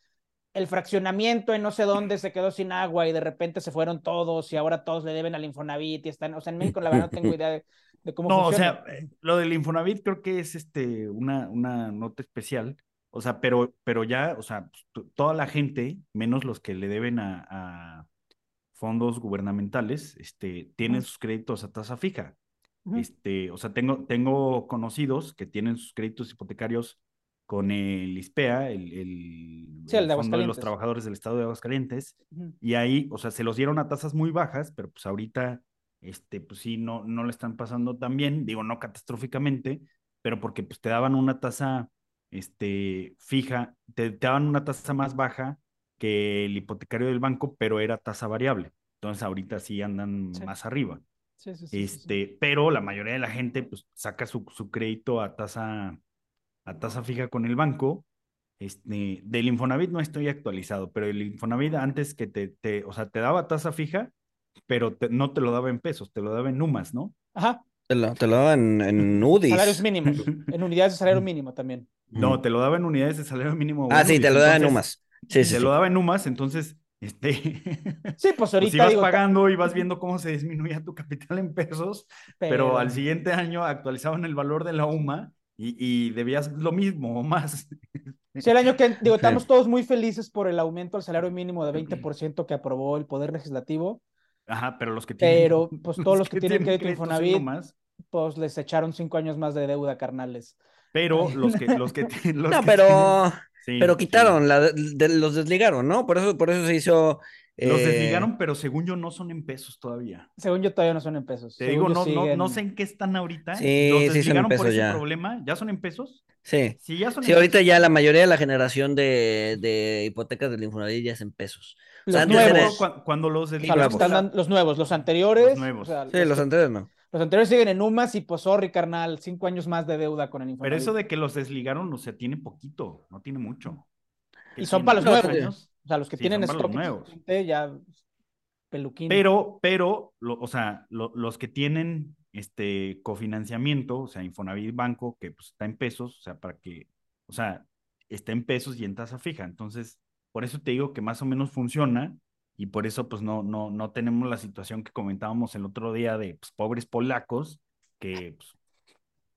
el fraccionamiento en no sé dónde se quedó sin agua y de repente se fueron todos y ahora todos le deben al Infonavit y están, o sea, en México la verdad no tengo idea de, de cómo No, o sea, eh, lo del Infonavit creo que es este una, una nota especial. O sea, pero, pero ya, o sea, pues, to- toda la gente, menos los que le deben a, a fondos gubernamentales, este, tienen sus créditos a tasa fija. Este, o sea, tengo, tengo conocidos que tienen sus créditos hipotecarios con el ISPEA, el, el, Sí, el de Fondo de los. Trabajadores del Estado de Aguascalientes, y ahí, o sea, se los dieron a tasas muy bajas, pero pues ahorita, este, pues sí, no, no le están pasando tan bien, digo, no catastróficamente, pero porque pues te daban una tasa, este, fija, te, te daban una tasa más baja que el hipotecario del banco, pero era tasa variable. Entonces ahorita sí andan Sí. más arriba. Sí, sí, sí, sí, sí. Este, pero la mayoría de la gente pues saca su, su crédito a tasa, a tasa fija con el banco. Este, del Infonavit no estoy actualizado, pero el Infonavit antes que te, te o sea, te daba tasa fija, pero te- no te lo daba en pesos, te lo daba en UMAS, ¿no? Ajá, Te lo, te lo daban en UDIs. salarios mínimos, en unidades de salario mínimo también. No, Mm. te lo daba en unidades de salario mínimo. Ah, sí, te lo daban en entonces, UMAS. Sí, sí, Te sí. lo daba en UMAS, entonces, este, Sí, pues pues ahorita ibas digo, ta- pagando y vas viendo cómo se disminuía tu capital en pesos, pero, al siguiente año actualizaban el valor de la UMA y, y debías lo mismo o más. Sí, el año que, digo, estamos todos muy felices por el aumento al salario mínimo de 20% que aprobó el Poder Legislativo, Ajá, pero los que tienen. pero pues todos los que tienen crédito Infonavit, UMAS, pues les echaron cinco años más de deuda, carnales. pero los que, los que, ti- los No, que pero, tienen- sí, pero sí. quitaron, la, de- los desligaron, ¿no? Por eso, por eso se hizo. Los eh, desligaron, pero según yo no son en pesos todavía. Según yo todavía no son en pesos. Te Según digo, no, no, no sé en qué están ahorita. Sí, Los sí son en desligaron por pesos ese ya. problema. ¿Ya son en pesos? Sí. Sí, ya son Sí, en ahorita pesos. ya la mayoría de la generación de, de hipotecas del Infonavit ya es en pesos. O sea, Los nuevos. Cuando, cuando los O sea, desligaron. los, que están la- dando- los nuevos, los anteriores. Los nuevos. o sea, Sí, los anteriores no. los anteriores siguen en UMAS y pues sorry, carnal, cinco años más de deuda con el Pero Infonavit. eso de que los desligaron, o sea, tiene poquito, no tiene mucho. ¿Qué Y son para los ¿Dos nuevos. años? O sea, los que Sí, tienen son para los stock nuevos. ya peluquín. Pero, pero, lo- o sea, lo- los que tienen este cofinanciamiento, o sea, Infonavit Banco, que pues está en pesos, o sea, para que, o sea, está en pesos y en tasa fija. Entonces, por eso te digo que más o menos funciona y por eso pues no, no, no tenemos la situación que comentábamos el otro día de pues, pobres polacos que pues,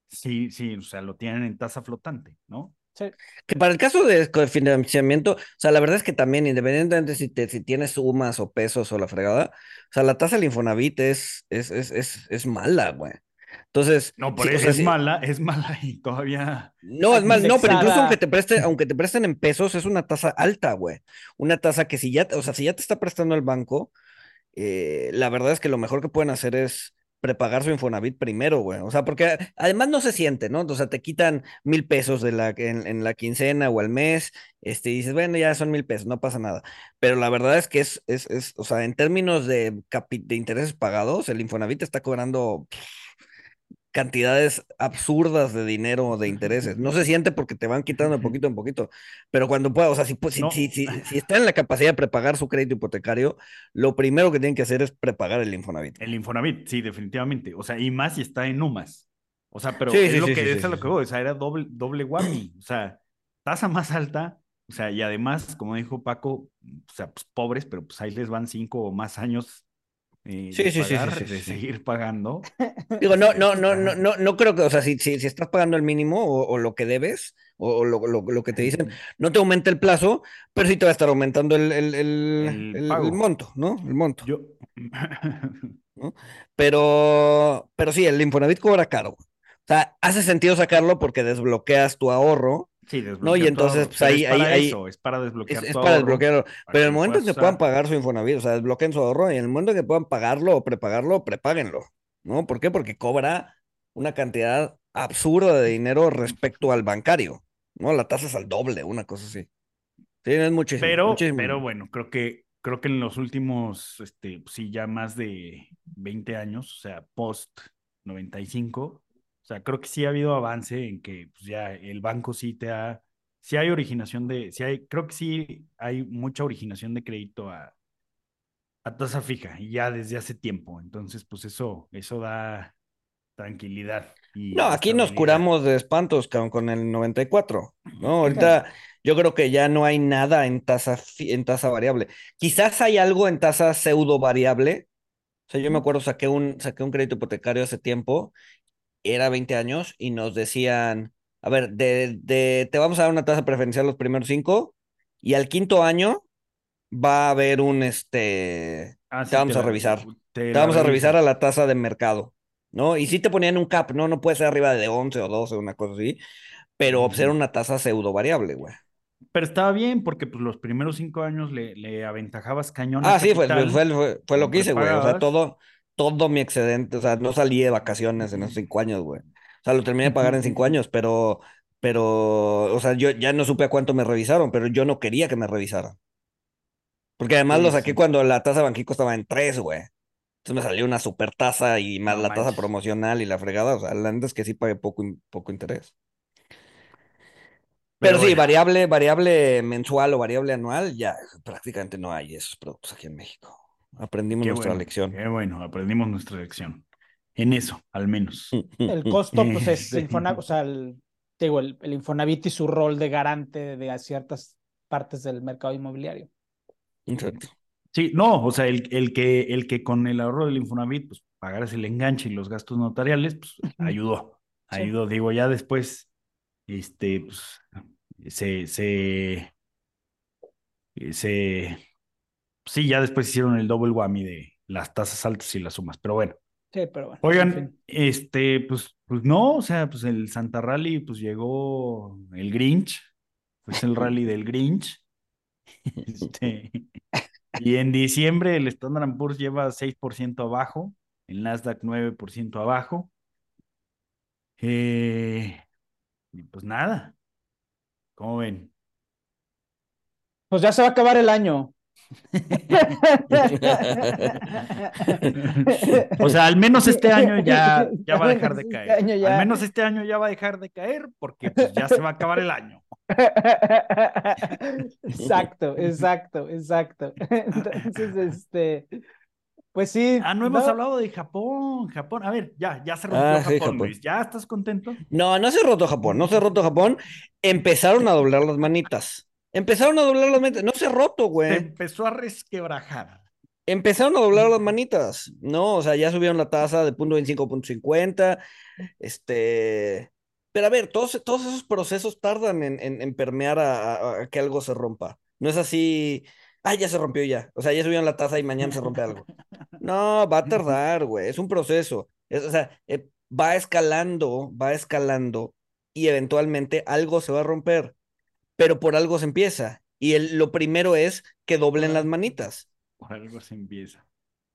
sí, sí, o sea, lo tienen en tasa flotante, ¿no? Sí. Que para el caso de cofinanciamiento, o sea, la verdad es que también, independientemente si, te, si tienes sumas o pesos o la fregada, o sea, la tasa del Infonavit es, es, es, es, es mala, güey. Entonces, No, por sí, o eso sea, es sí- mala, es mala y todavía... No, es más, no, pero incluso aunque te preste, aunque te presten en pesos, es una tasa alta, güey. Una tasa que si ya, o sea, si ya te está prestando el banco, eh, la verdad es que lo mejor que pueden hacer es prepagar su Infonavit primero, güey. O sea, porque además no se siente, ¿no? O sea, te quitan mil pesos de la, en, en la quincena o al mes, este, y dices, bueno, ya son mil pesos, no pasa nada. Pero la verdad es que es, es, es o sea, en términos de, capi- de intereses pagados, el Infonavit está cobrando pff, cantidades absurdas de dinero de intereses. No se siente porque te van quitando de poquito en poquito, pero cuando pueda, o sea, si, pu- si, No. si, si, si está en la capacidad de prepagar su crédito hipotecario, lo primero que tienen que hacer es prepagar el Infonavit. El Infonavit, sí, definitivamente. O sea, y más si está en UMAS. O sea, pero Sí, es sí, lo sí, que es lo que voy, o sea, era doble, doble whammy, o sea, tasa más alta, o sea, y además, como dijo Paco, o sea, pues pobres, pero pues ahí les van cinco o más años eh, Sí, de sí, sí, sí, pagar, sí, de seguir pagando. Digo, no, no, no, no, no, no creo que, o sea, si, si, si estás pagando el mínimo o, o lo que debes, o, lo, lo, lo que te dicen, no te aumenta el plazo, pero sí te va a estar aumentando el, el, el, monto, ¿no? El monto. Yo, ¿no? Pero, pero sí, el Infonavit cobra caro. O sea, hace sentido sacarlo porque desbloqueas tu ahorro, sí, ¿no? Y entonces, pues ahí, es ahí, para ahí, eso, es para desbloquear es, es para desbloquearlo. Pero en el momento en que puedan pagar su Infonavit, o sea, desbloqueen su ahorro, y en el momento en que puedan pagarlo o prepagarlo, prepáguenlo, ¿no? ¿Por qué? Porque cobra una cantidad absurda de dinero respecto al bancario, ¿no? La tasa es al doble, una cosa así. Sí, es muchísimo, Pero, muchísimo. pero bueno, creo que, creo que en los últimos, este, sí, ya más de 20 años, o sea, post 95, o sea, creo que sí ha habido avance en que pues, ya el banco sí te ha, sí hay originación de, sí hay, creo que sí hay mucha originación de crédito a, a tasa fija, y ya desde hace tiempo. Entonces, pues eso, eso da tranquilidad. Y No, aquí nos curamos de espantos cabrón, con el 94, ¿no? Ahorita yo creo que ya no hay nada en tasa, en tasa variable. Quizás hay algo en tasa pseudo variable. O sea, yo me acuerdo, saqué un, saqué un crédito hipotecario hace tiempo, era 20 años, y nos decían, a ver, de, de, te vamos a dar una tasa preferencial los primeros cinco, y al quinto año va a haber un, este, Ah, te sí, vamos a la- revisar. te vamos a revisar a la tasa de mercado, ¿no? Y sí te ponían un cap, ¿no? No puede ser arriba de 11 o 12, una cosa así, pero pues, era una tasa pseudo variable, güey. Pero estaba bien porque pues los primeros cinco años le, le aventajabas cañón Ah, sí, fue, fue, fue, fue- lo que hice, güey. O sea, todo, todo mi excedente, o sea, no salí de vacaciones en esos cinco años, güey. O sea, lo terminé de pagar en cinco años, pero, pero, o sea, yo ya no supe a cuánto me revisaron, pero yo no quería que me revisaran. Porque además Sí, lo saqué sí. cuando la tasa Banxico estaba en tres, güey. Entonces me salió una super tasa y más No la tasa promocional y la fregada. O sea, la neta es que sí pagué poco, poco interés. Pero Pero sí, bueno. variable, variable mensual o variable anual, ya prácticamente no hay esos productos aquí en México. Aprendimos Qué nuestra bueno, lección. qué bueno, aprendimos nuestra lección. En eso, al menos. El costo, pues, es. Infonavit, o sea, el, te digo, el, el Infonavit y su rol de garante de ciertas partes del mercado inmobiliario. Exacto. Sí, no, o sea, el, el que, el que con el ahorro del Infonavit, pues pagaras el enganche y los gastos notariales, pues ayudó, Sí. ayudó. Digo, ya después, este, pues, se, se, eh, se, sí, ya después hicieron el double whammy de las tasas altas y las sumas, pero bueno. Sí, pero bueno. en Oigan, fin. este, pues, pues no, o sea, pues el Santa Rally, pues llegó el Grinch, pues el rally del Grinch. Este, y en diciembre el Standard Poor's lleva 6% abajo, el Nasdaq 9% abajo. Eh, y pues nada, ¿cómo ven? Pues ya se va a acabar el año. O sea, al menos este año ya, ya va a dejar de Este caer. ya. Al menos este año ya va a dejar de caer porque pues, ya se va a acabar el año. Exacto, exacto, exacto. Entonces, este, pues sí. Ah, no hemos no, hablado de Japón, Japón. A ver, ya, ya se rompió Ah, sí, Japón, Japón. Luis. ¿Ya estás contento? No, no se ha roto Japón, no se ha roto Japón. Empezaron a doblar las manitas. Empezaron a doblar las manitas. No se ha roto, Se güey. empezó a resquebrajar. Empezaron a doblar las manitas, ¿no? O sea, ya subieron la tasa de punto 25 a punto 50. Este. Pero a ver, todos, todos esos procesos tardan en, en- en permear a, a- a que algo se rompa. No es así. Ah, ya se rompió ya. O sea, ya subieron la tasa y mañana se rompe algo. No, va a tardar, güey. Es un proceso. Es- o sea, eh, va escalando, va escalando y eventualmente algo se va a romper. Pero por algo se empieza. Y el- lo primero es que doblen las manitas. Por algo se empieza.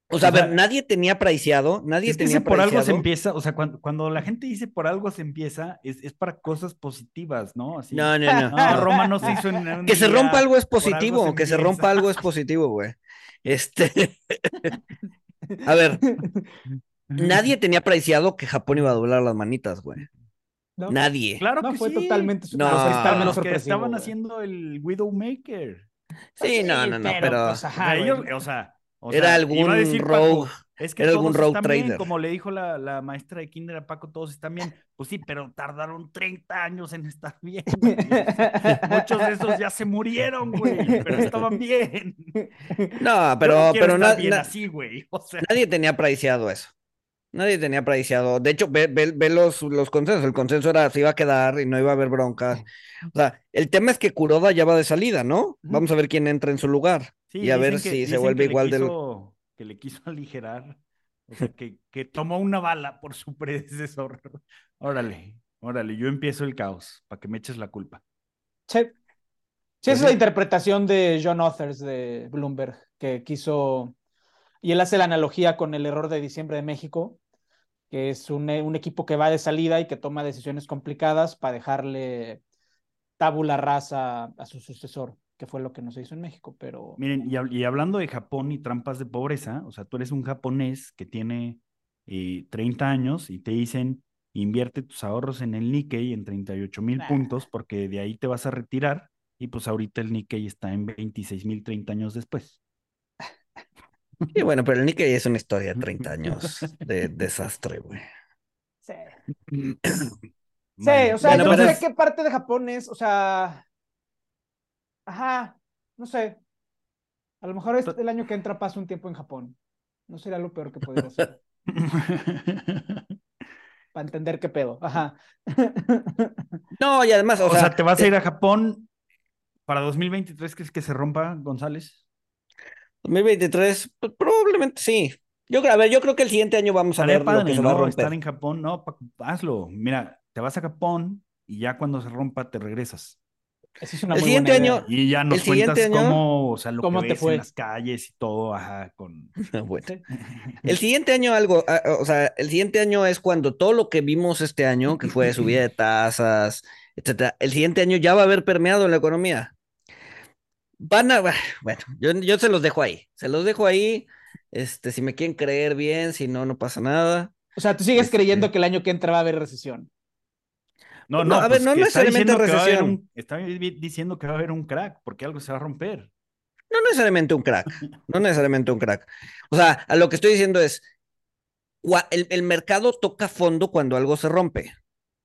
O sea, O a ver, nadie tenía priceado, nadie Es que tenía por algo se empieza, o sea, cuando, cuando la gente dice por algo se empieza, es, es para cosas positivas, ¿no? Así. No, no, no. No, no. Roma no se hizo en Que se día, rompa algo es positivo, se que se rompa algo es positivo, güey. Este, a ver, nadie tenía priceado que Japón iba a doblar las manitas, güey. ¿No? Nadie. Claro No, que fue sí. totalmente No. Los que estaban, los que sorpresivo, estaban güey. haciendo el Widowmaker. Sí, no, no, no, pero pues, ajá, O sea, ellos, güey. o sea, o sea, era iba a algún decir rogue. Paco, Es que Era todos algún están bien, trader. como le dijo la, la maestra de Kinder a Paco, todos están bien. Pues sí, pero tardaron 30 años en estar bien. güey. Muchos de esos ya se murieron, güey, pero estaban bien. No, pero, no pero na- bien na- así, güey. O sea, nadie tenía preciado eso. Nadie tenía preciado. De hecho, ve, ve- ve los, los consensos. El consenso era se iba a quedar y no iba a haber broncas. O sea, el tema es que Kuroda ya va de salida, ¿no? Vamos a ver quién entra en su lugar. sí, y a ver que- si se vuelve igual del. quiso- Que le quiso aligerar. O sea, que, que tomó una bala por su predecesor. Órale, órale, yo empiezo el caos para que me eches la culpa. Sí. Sí, Pues esa es la interpretación de John Authers de Bloomberg, que quiso, y él hace la analogía con el error de diciembre de México, que es un, e- un equipo que va de salida y que toma decisiones complicadas para dejarle tabula rasa a su sucesor, que fue lo que no se hizo en México, pero... Miren, y, hab- y hablando de Japón y trampas de pobreza, o sea, tú eres un japonés que tiene eh, 30 años y te dicen, invierte tus ahorros en el Nikkei en 38 mil Nah. puntos porque de ahí te vas a retirar y pues ahorita el Nikkei está en 26 mil 30 años después. Y bueno, pero el Nikkei es una historia de 30 años de desastre, güey. Sí, Sí, o sea, Bueno, yo pero no sé es- qué parte de Japón es, o sea... Ajá, no sé. A lo mejor es el año que entra paso un tiempo en Japón. No sería lo peor que podría ser. para entender qué pedo. Ajá. No, y además, o, o sea, sea, ¿te vas a eh, ir a Japón para 2023? ¿Crees que se rompa, González? 2023, pues, probablemente sí. Yo creo, a ver, yo creo que el siguiente año vamos a Estaría ver lo que padre, se va a ¿no? romper. Estar en Japón, no, hazlo. Mira, te vas a Japón y ya cuando se rompa te regresas. Esa es una El muy siguiente buena idea. año- Y ya nos El cuentas año- cómo, o sea, lo ¿Cómo que te ves fue? en las calles y todo, ajá, con... Bueno. Sí. El siguiente año algo, ah, o sea, el siguiente año es cuando todo lo que vimos este año, que fue subida de tasas, etcétera, el siguiente año ya va a haber permeado en la economía. Van a, bueno, yo, yo se los dejo ahí, se los dejo ahí, este, si me quieren creer bien, si no, no pasa nada. O sea, tú sigues Este- creyendo que el año que entra va a haber recesión. No, No, no, a ver, pues no está necesariamente diciendo que va a haber recesión. un- está di- diciendo que va a haber un crack, porque algo se va a romper. No necesariamente un crack, no necesariamente un crack. O sea, a lo que estoy diciendo es, el, el mercado toca fondo cuando algo se rompe.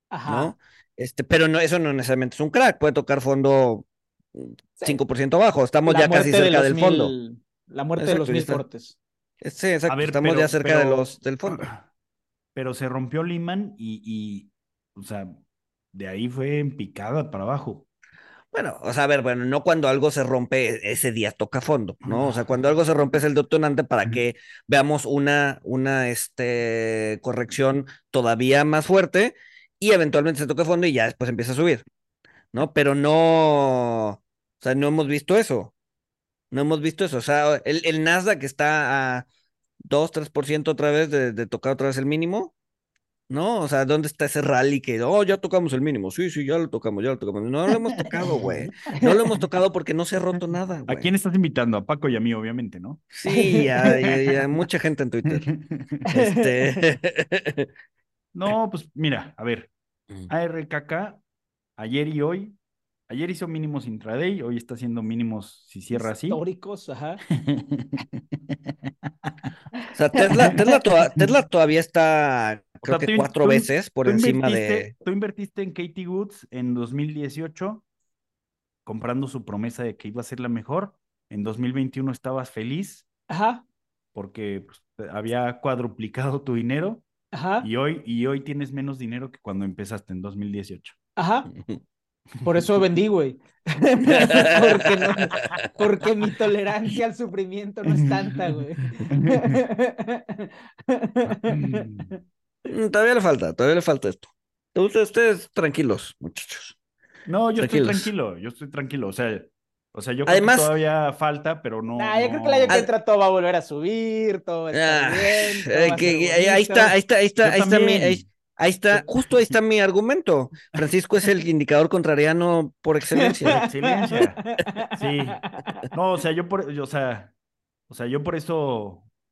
Ajá. ¿no? Este, pero no, eso no necesariamente es un crack, puede tocar fondo Sí. 5% abajo, estamos La ya casi de cerca del fondo. mil- La muerte de los mil está. cortes. Sí, exacto, A ver, estamos pero- ya cerca de los, del fondo. Pero se rompió Lehman y, y, o sea, de ahí fue en picada para abajo. Bueno, o sea, a ver, bueno, no cuando algo se rompe, ese día toca fondo, ¿no? O sea, cuando algo se rompe es el detonante para que veamos una, una, este, corrección todavía más fuerte y eventualmente se toca fondo y ya después empieza a subir, ¿no? Pero no, o sea, no hemos visto eso. No hemos visto eso. O sea, el, el Nasdaq está a 2, 3% otra vez de, de tocar otra vez el mínimo. ¿No? O sea, ¿dónde está ese rally que, oh, ya tocamos el mínimo? Sí, sí, ya lo tocamos, ya lo tocamos. No lo hemos tocado, güey. No lo hemos tocado porque no se ha roto nada, ¿A quién estás invitando? A Paco y a mí, obviamente, ¿no? Sí, a, y a- y a mucha gente en Twitter. Este. No, pues mira, a ver, Mm. ARKK, ayer y hoy, ayer hizo mínimos intraday, hoy está haciendo mínimos si cierra así. Históricos, ajá. O sea, Tesla, Tesla, toda- Tesla todavía está, O creo sea, que tú- cuatro tú- veces por encima invertiste- de. Tú invertiste en Katie Woods en 2018, comprando su promesa de que iba a ser la mejor. En 2021 estabas feliz Ajá. porque pues, había cuadruplicado tu dinero Ajá. y hoy, y hoy tienes menos dinero que cuando empezaste en 2018. Ajá. Por eso vendí, güey. porque, no- porque mi tolerancia al sufrimiento no es tanta, güey. Mm, Todavía le falta, todavía le falta esto. Ustedes, ustedes tranquilos, muchachos. No, yo estoy tranquilo, yo estoy tranquilo. O sea, o sea yo Además- creo que todavía falta, pero no. Nah, yo creo que el año que entra todo va a volver a subir, todo va a estar Ah, bien, todo eh, va a que- ser ahí, está, ahí está, ahí está, Yo ahí está mi, ahí, ahí está, justo ahí está mi argumento. Francisco es el indicador contrariano por excelencia. Excelencia. Sí. No, o sea, yo por, yo, o sea, o sea, yo por eso,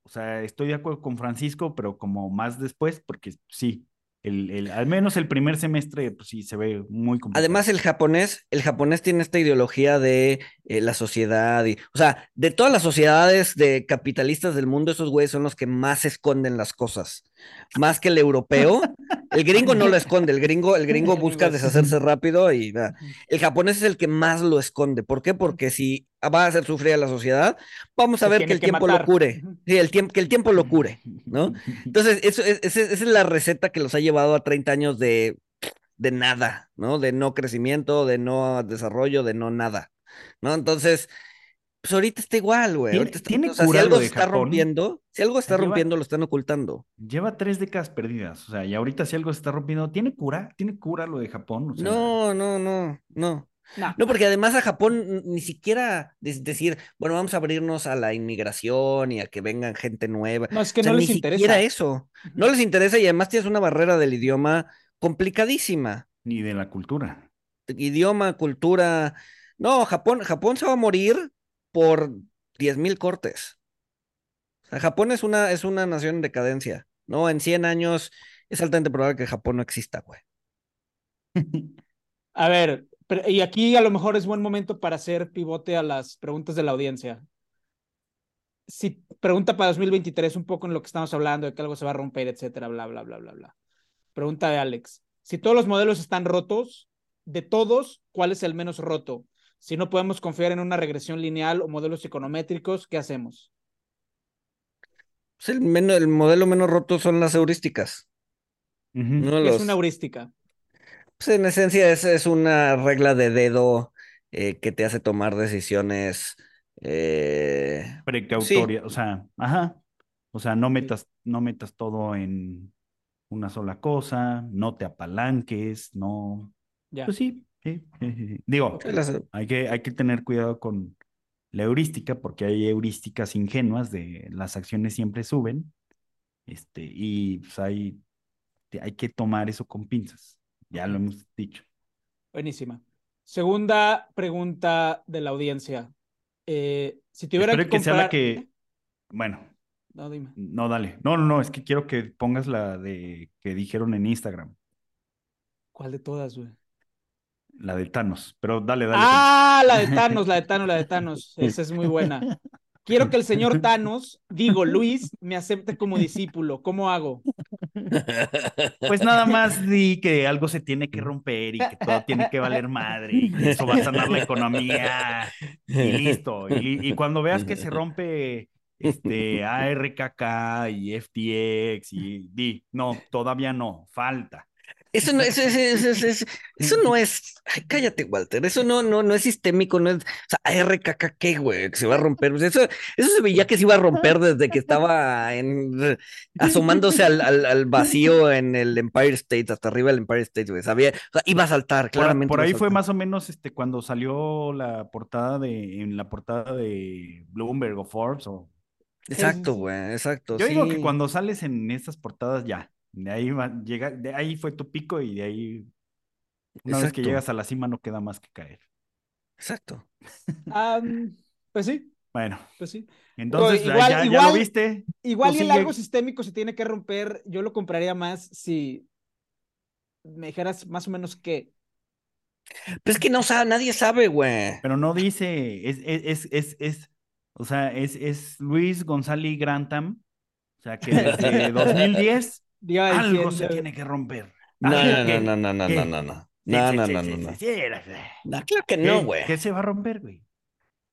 o sea, estoy de acuerdo con Francisco, pero como más después, porque sí, el, el, al menos el primer semestre, pues sí, se ve muy complicado. Además, el japonés, el japonés tiene esta ideología de eh, la sociedad y, o sea, de todas las sociedades de capitalistas del mundo, esos güeyes son los que más esconden las cosas. Más que el europeo. El gringo no lo esconde, el gringo, el gringo busca deshacerse rápido y nada. el japonés es el que más lo esconde. ¿Por qué? Porque si va a hacer sufrir a la sociedad, vamos a Se ver que el que tiempo matar. lo cure. Sí, el tiempo, que el tiempo lo cure, ¿no? Entonces, eso, es- esa es la receta que los ha llevado a 30 años de, de nada, ¿no? De no crecimiento, de no desarrollo, de no nada, ¿no? Entonces, pues ahorita está igual, güey. Tiene- Ahorita está- tiene o sea, si algo lo se de está Japón. rompiendo, si algo está Lleva- rompiendo, lo están ocultando. Lleva tres décadas perdidas, o sea, y ahorita si algo se está rompiendo, ¿tiene cura? ¿Tiene cura lo de Japón? O sea, No, no, no, no. No. No, porque además a Japón ni siquiera decir, bueno, vamos a abrirnos a la inmigración y a que vengan gente nueva. No, es que O sea, no ni les interesa. siquiera eso. No les interesa y además tienes una barrera del idioma complicadísima. Ni de la cultura. Idioma, cultura. No, Japón, Japón se va a morir por 10.000 cortes. O sea, Japón es una, es una nación en decadencia. No, en 100 años es altamente probable que Japón no exista, güey. A ver, y aquí a lo mejor es buen momento para hacer pivote a las preguntas de la audiencia. Si pregunta para 2023, un poco en lo que estamos hablando, de que algo se va a romper, etcétera, bla, bla, bla, bla, bla. Pregunta de Alex. Si todos los modelos están rotos, de todos, ¿cuál es el menos roto? Si no podemos confiar en una regresión lineal o modelos econométricos, ¿qué hacemos? Pues el, menos, el modelo menos roto son las heurísticas. No ¿Qué los, es una heurística? pues en esencia es, es una regla de dedo eh, que te hace tomar decisiones. eh, Precautoria, o sea, ajá. O sea, no metas, no metas todo en una sola cosa, no te apalanques, no. Ya. Pues sí, sí, sí, sí, sí. Digo, las- hay que, hay que tener cuidado con la heurística, porque hay heurísticas ingenuas de las acciones siempre suben. Este, y pues hay, hay que tomar eso con pinzas. Ya lo hemos dicho. Buenísima. Segunda pregunta de la audiencia. Eh, si tuviera Espero que que sea la comprar... que. Bueno, No, dime. no, dale. No, no, no, es que quiero que pongas la de que dijeron en Instagram, ¿Cuál de todas, güey? La de Thanos. Pero dale, dale. Ah, la de Thanos, la de Thanos, la de Thanos. Esa es muy buena. Quiero que el señor Thanos, digo Luis, me acepte como discípulo. ¿Cómo hago? Pues nada más di que algo se tiene que romper y que todo tiene que valer madre y que eso va a sanar la economía y listo. Y, y cuando veas que se rompe este ARKK y FTX y di, no, todavía no, falta. Eso no, eso, eso- eso- eso- eso- eso no es. Ay, cállate, Walter. Eso no, no, no es sistémico, no es. O sea, RKK, ¿qué, güey? Que se va a romper. Pues eso, eso se veía que se iba a romper desde que estaba en, asomándose al, al, al vacío en el Empire State, hasta arriba del Empire State, güey. Sabía, o sea, iba a saltar, claramente. por ahí fue más o menos este cuando salió la portada de, en la portada de Bloomberg o Forbes o Exacto, güey, exacto. Yo digo que cuando sales en estas portadas ya, de ahí va, llega, de ahí fue tu pico y de ahí, una vez que llegas a la cima no queda más que caer. Exacto. Pues sí, Bueno, pues sí. entonces ya- igual- ya, ya igual- lo viste. Igual Tú y el algo sistémico se tiene que romper. Yo lo compraría más si me dijeras más o menos qué. Pero es que no sabe, nadie sabe, güey. Pero no dice, es, es, es, es, es- o sea, es, es Luis González Grantham, o sea, que desde 2010 Algo se tiene que romper. No, no, no, no, no, no, no, no. No, no, no, no, no. No, claro que ¿Qué- no, güey. ¿Qué se va a romper, güey?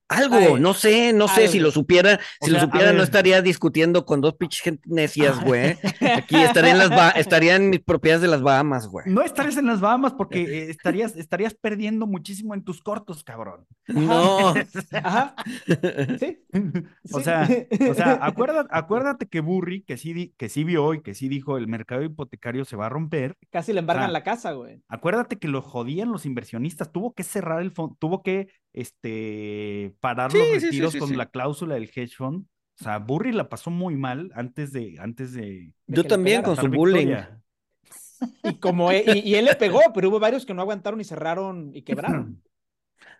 Algo, Ay, no sé, no sé, si lo supiera, si lo sea, supiera no estaría discutiendo con dos pinches gente necias, Ah. güey. Aquí estaría en las Ba- estaría en mis propiedades de las Bahamas, güey. No estarías en las Bahamas porque eh, estarías, estarías perdiendo muchísimo en tus cortos, cabrón. No. Ajá, sí. O sí. sea, o sea, acuérdate, acuérdate que Burry, que sí, que sí vio y que sí dijo el mercado hipotecario se va a romper. Casi le embargan sea, la casa, güey. Acuérdate que lo jodían los inversionistas, tuvo que cerrar el fondo, tuvo que este, parar Sí, los sí, sí, retiros sí, con sí. la cláusula del hedge fund. O sea, Burry la pasó muy mal antes de, antes de Yo también con su bullying. victoria. Y como e- y, y él le pegó, pero hubo varios que no aguantaron y cerraron y quebraron.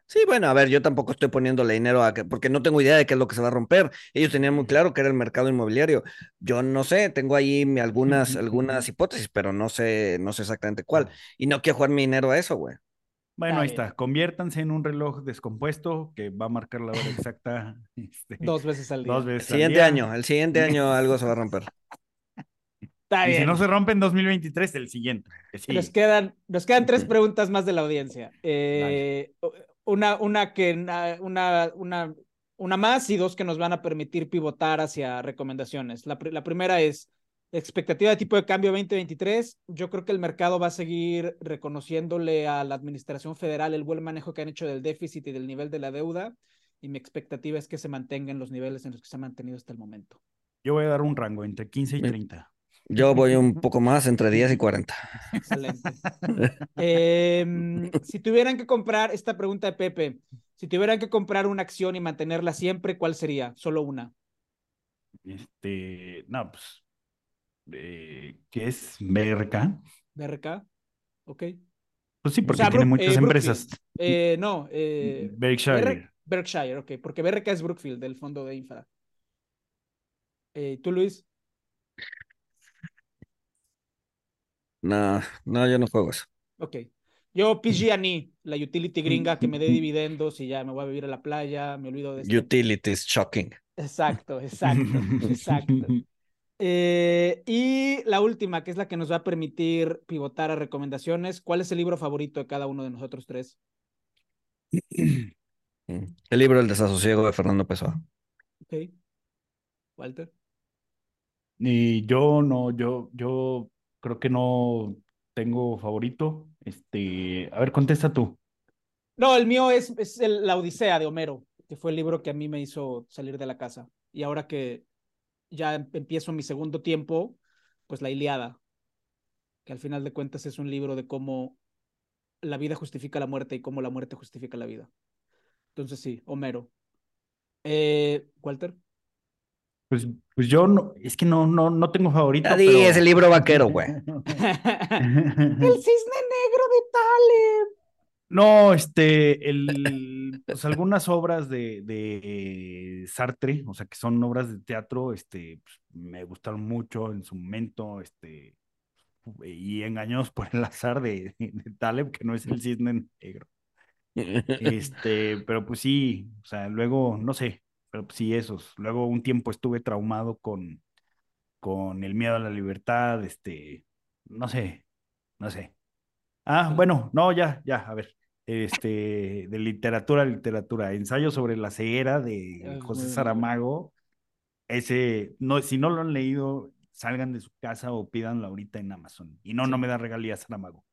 Sí, bueno, a ver, yo tampoco estoy poniéndole dinero a que, porque no tengo idea de qué es lo que se va a romper. Ellos tenían muy claro que era el mercado inmobiliario. Yo no sé, tengo ahí algunas, algunas hipótesis, pero no sé, no sé exactamente cuál. Y no quiero jugar mi dinero a eso, güey. Bueno, Está ahí bien. está. Conviértanse en un reloj descompuesto que va a marcar la hora exacta. este, Dos veces al día. dos El veces al siguiente día. año, el siguiente año algo se va a romper. Está Y si bien. no se rompe en 2023, el siguiente. sí. Nos quedan, nos quedan tres preguntas más de la audiencia. Eh, una, una que na- una, una, una más y dos que nos van a permitir pivotar hacia recomendaciones. La primera es expectativa de tipo de cambio 2023. Yo creo que el mercado va a seguir reconociéndole a la administración federal el buen manejo que han hecho del déficit y del nivel de la deuda. Y mi expectativa es que se mantengan los niveles en los que se ha mantenido hasta el momento. Yo voy a dar un rango entre 15 y Bien. 30. Yo voy un poco más, entre 10 y 40. Excelente. Em, si tuvieran que comprar, esta pregunta de Pepe, si tuvieran que comprar una acción y mantenerla siempre, ¿cuál sería? Solo una. Este, no, pues, eh, ¿qué es BRK? BRK. Ok. Pues sí, porque sea, tiene muchas eh, empresas. Eh, no, eh, Berkshire. Berkshire, ok, porque BRK es Brookfield, del fondo de infra. Eh, ¿Tú, Luis? No, no, yo no juego eso. Ok. Yo PG&E, la utility gringa que me dé dividendos y ya me voy a vivir a la playa, me olvido de esto. Utilities, shocking. Exacto, exacto, exacto. Eh, y la última, que es la que nos va a permitir pivotar a recomendaciones. ¿Cuál es el libro favorito de cada uno de nosotros tres? Mm. El libro El desasosiego de Fernando Pessoa. Ok. Walter. Y yo no, yo, yo creo que no tengo favorito. Este, a ver, contesta tú. No, el mío es, es el- La Odisea de Homero, que fue el libro que a mí me hizo salir de la casa. Y ahora que ya em- empiezo mi segundo tiempo, pues La Iliada, que al final de cuentas es un libro de cómo la vida justifica la muerte y cómo la muerte justifica la vida. Entonces sí, Homero. Eh, Walter. Pues, pues yo no, es que no, no, no tengo favorito. Ya di, pero- es el libro vaquero, güey. El cisne negro de Taleb. No, este, el, pues algunas obras de, de Sartre, o sea, que son obras de teatro, este, pues, me gustaron mucho en su momento, este, y engañados por el azar de, de Taleb, que no es el cisne negro. Este, pero pues sí, o sea, luego, no sé, pero pues sí, esos. Luego un tiempo estuve traumado con, con el miedo a la libertad, este, no sé, no sé. Ah, bueno, no, ya, ya, a ver. Este, de literatura a literatura, ensayo sobre la ceguera de Ah, José Saramago. Ese, no, si no lo han leído, salgan de su casa o pídanlo ahorita en Amazon. Y no, no me da regalías Saramago.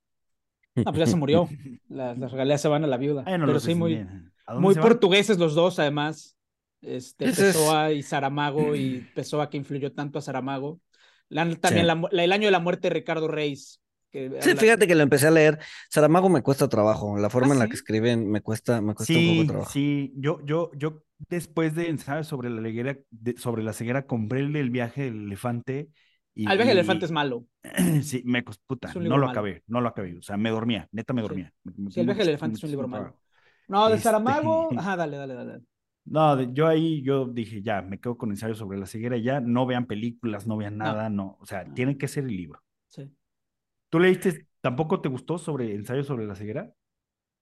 Ah, pues ya se murió. Las, las regalías se van a la viuda. Ay, no Pero sí, muy, bien. ¿A dónde muy portugueses los dos, además. Este, Pessoa y Saramago, y Pessoa que influyó tanto a Saramago. La- también Sí. la mu- la- el año de la muerte de Ricardo Reis. Que Sí, habla- fíjate que lo empecé a leer. Saramago me cuesta trabajo. La forma ¿Ah, en la sí? que escriben me cuesta, me cuesta un poco de Sí, trabajo. sí, yo, yo, yo después de ensayos sobre la ceguera, de- sobre la ceguera, compré el del viaje del elefante y, el viaje del y- elefante es malo. sí, me costó, puta, no lo malo. acabé, no lo acabé, o sea, me dormía, neta me Sí. dormía. Me- me Sí, el viaje del elefante es un libro malo. No, de Este- Saramago. Ajá, dale, dale, dale. No, de- yo ahí, yo dije, ya, me quedo con ensayos sobre la ceguera, ya, no vean películas, no vean No. nada, no, o sea, No. tiene que ser el libro. ¿Tú leíste, tampoco te gustó sobre ensayos sobre la ceguera?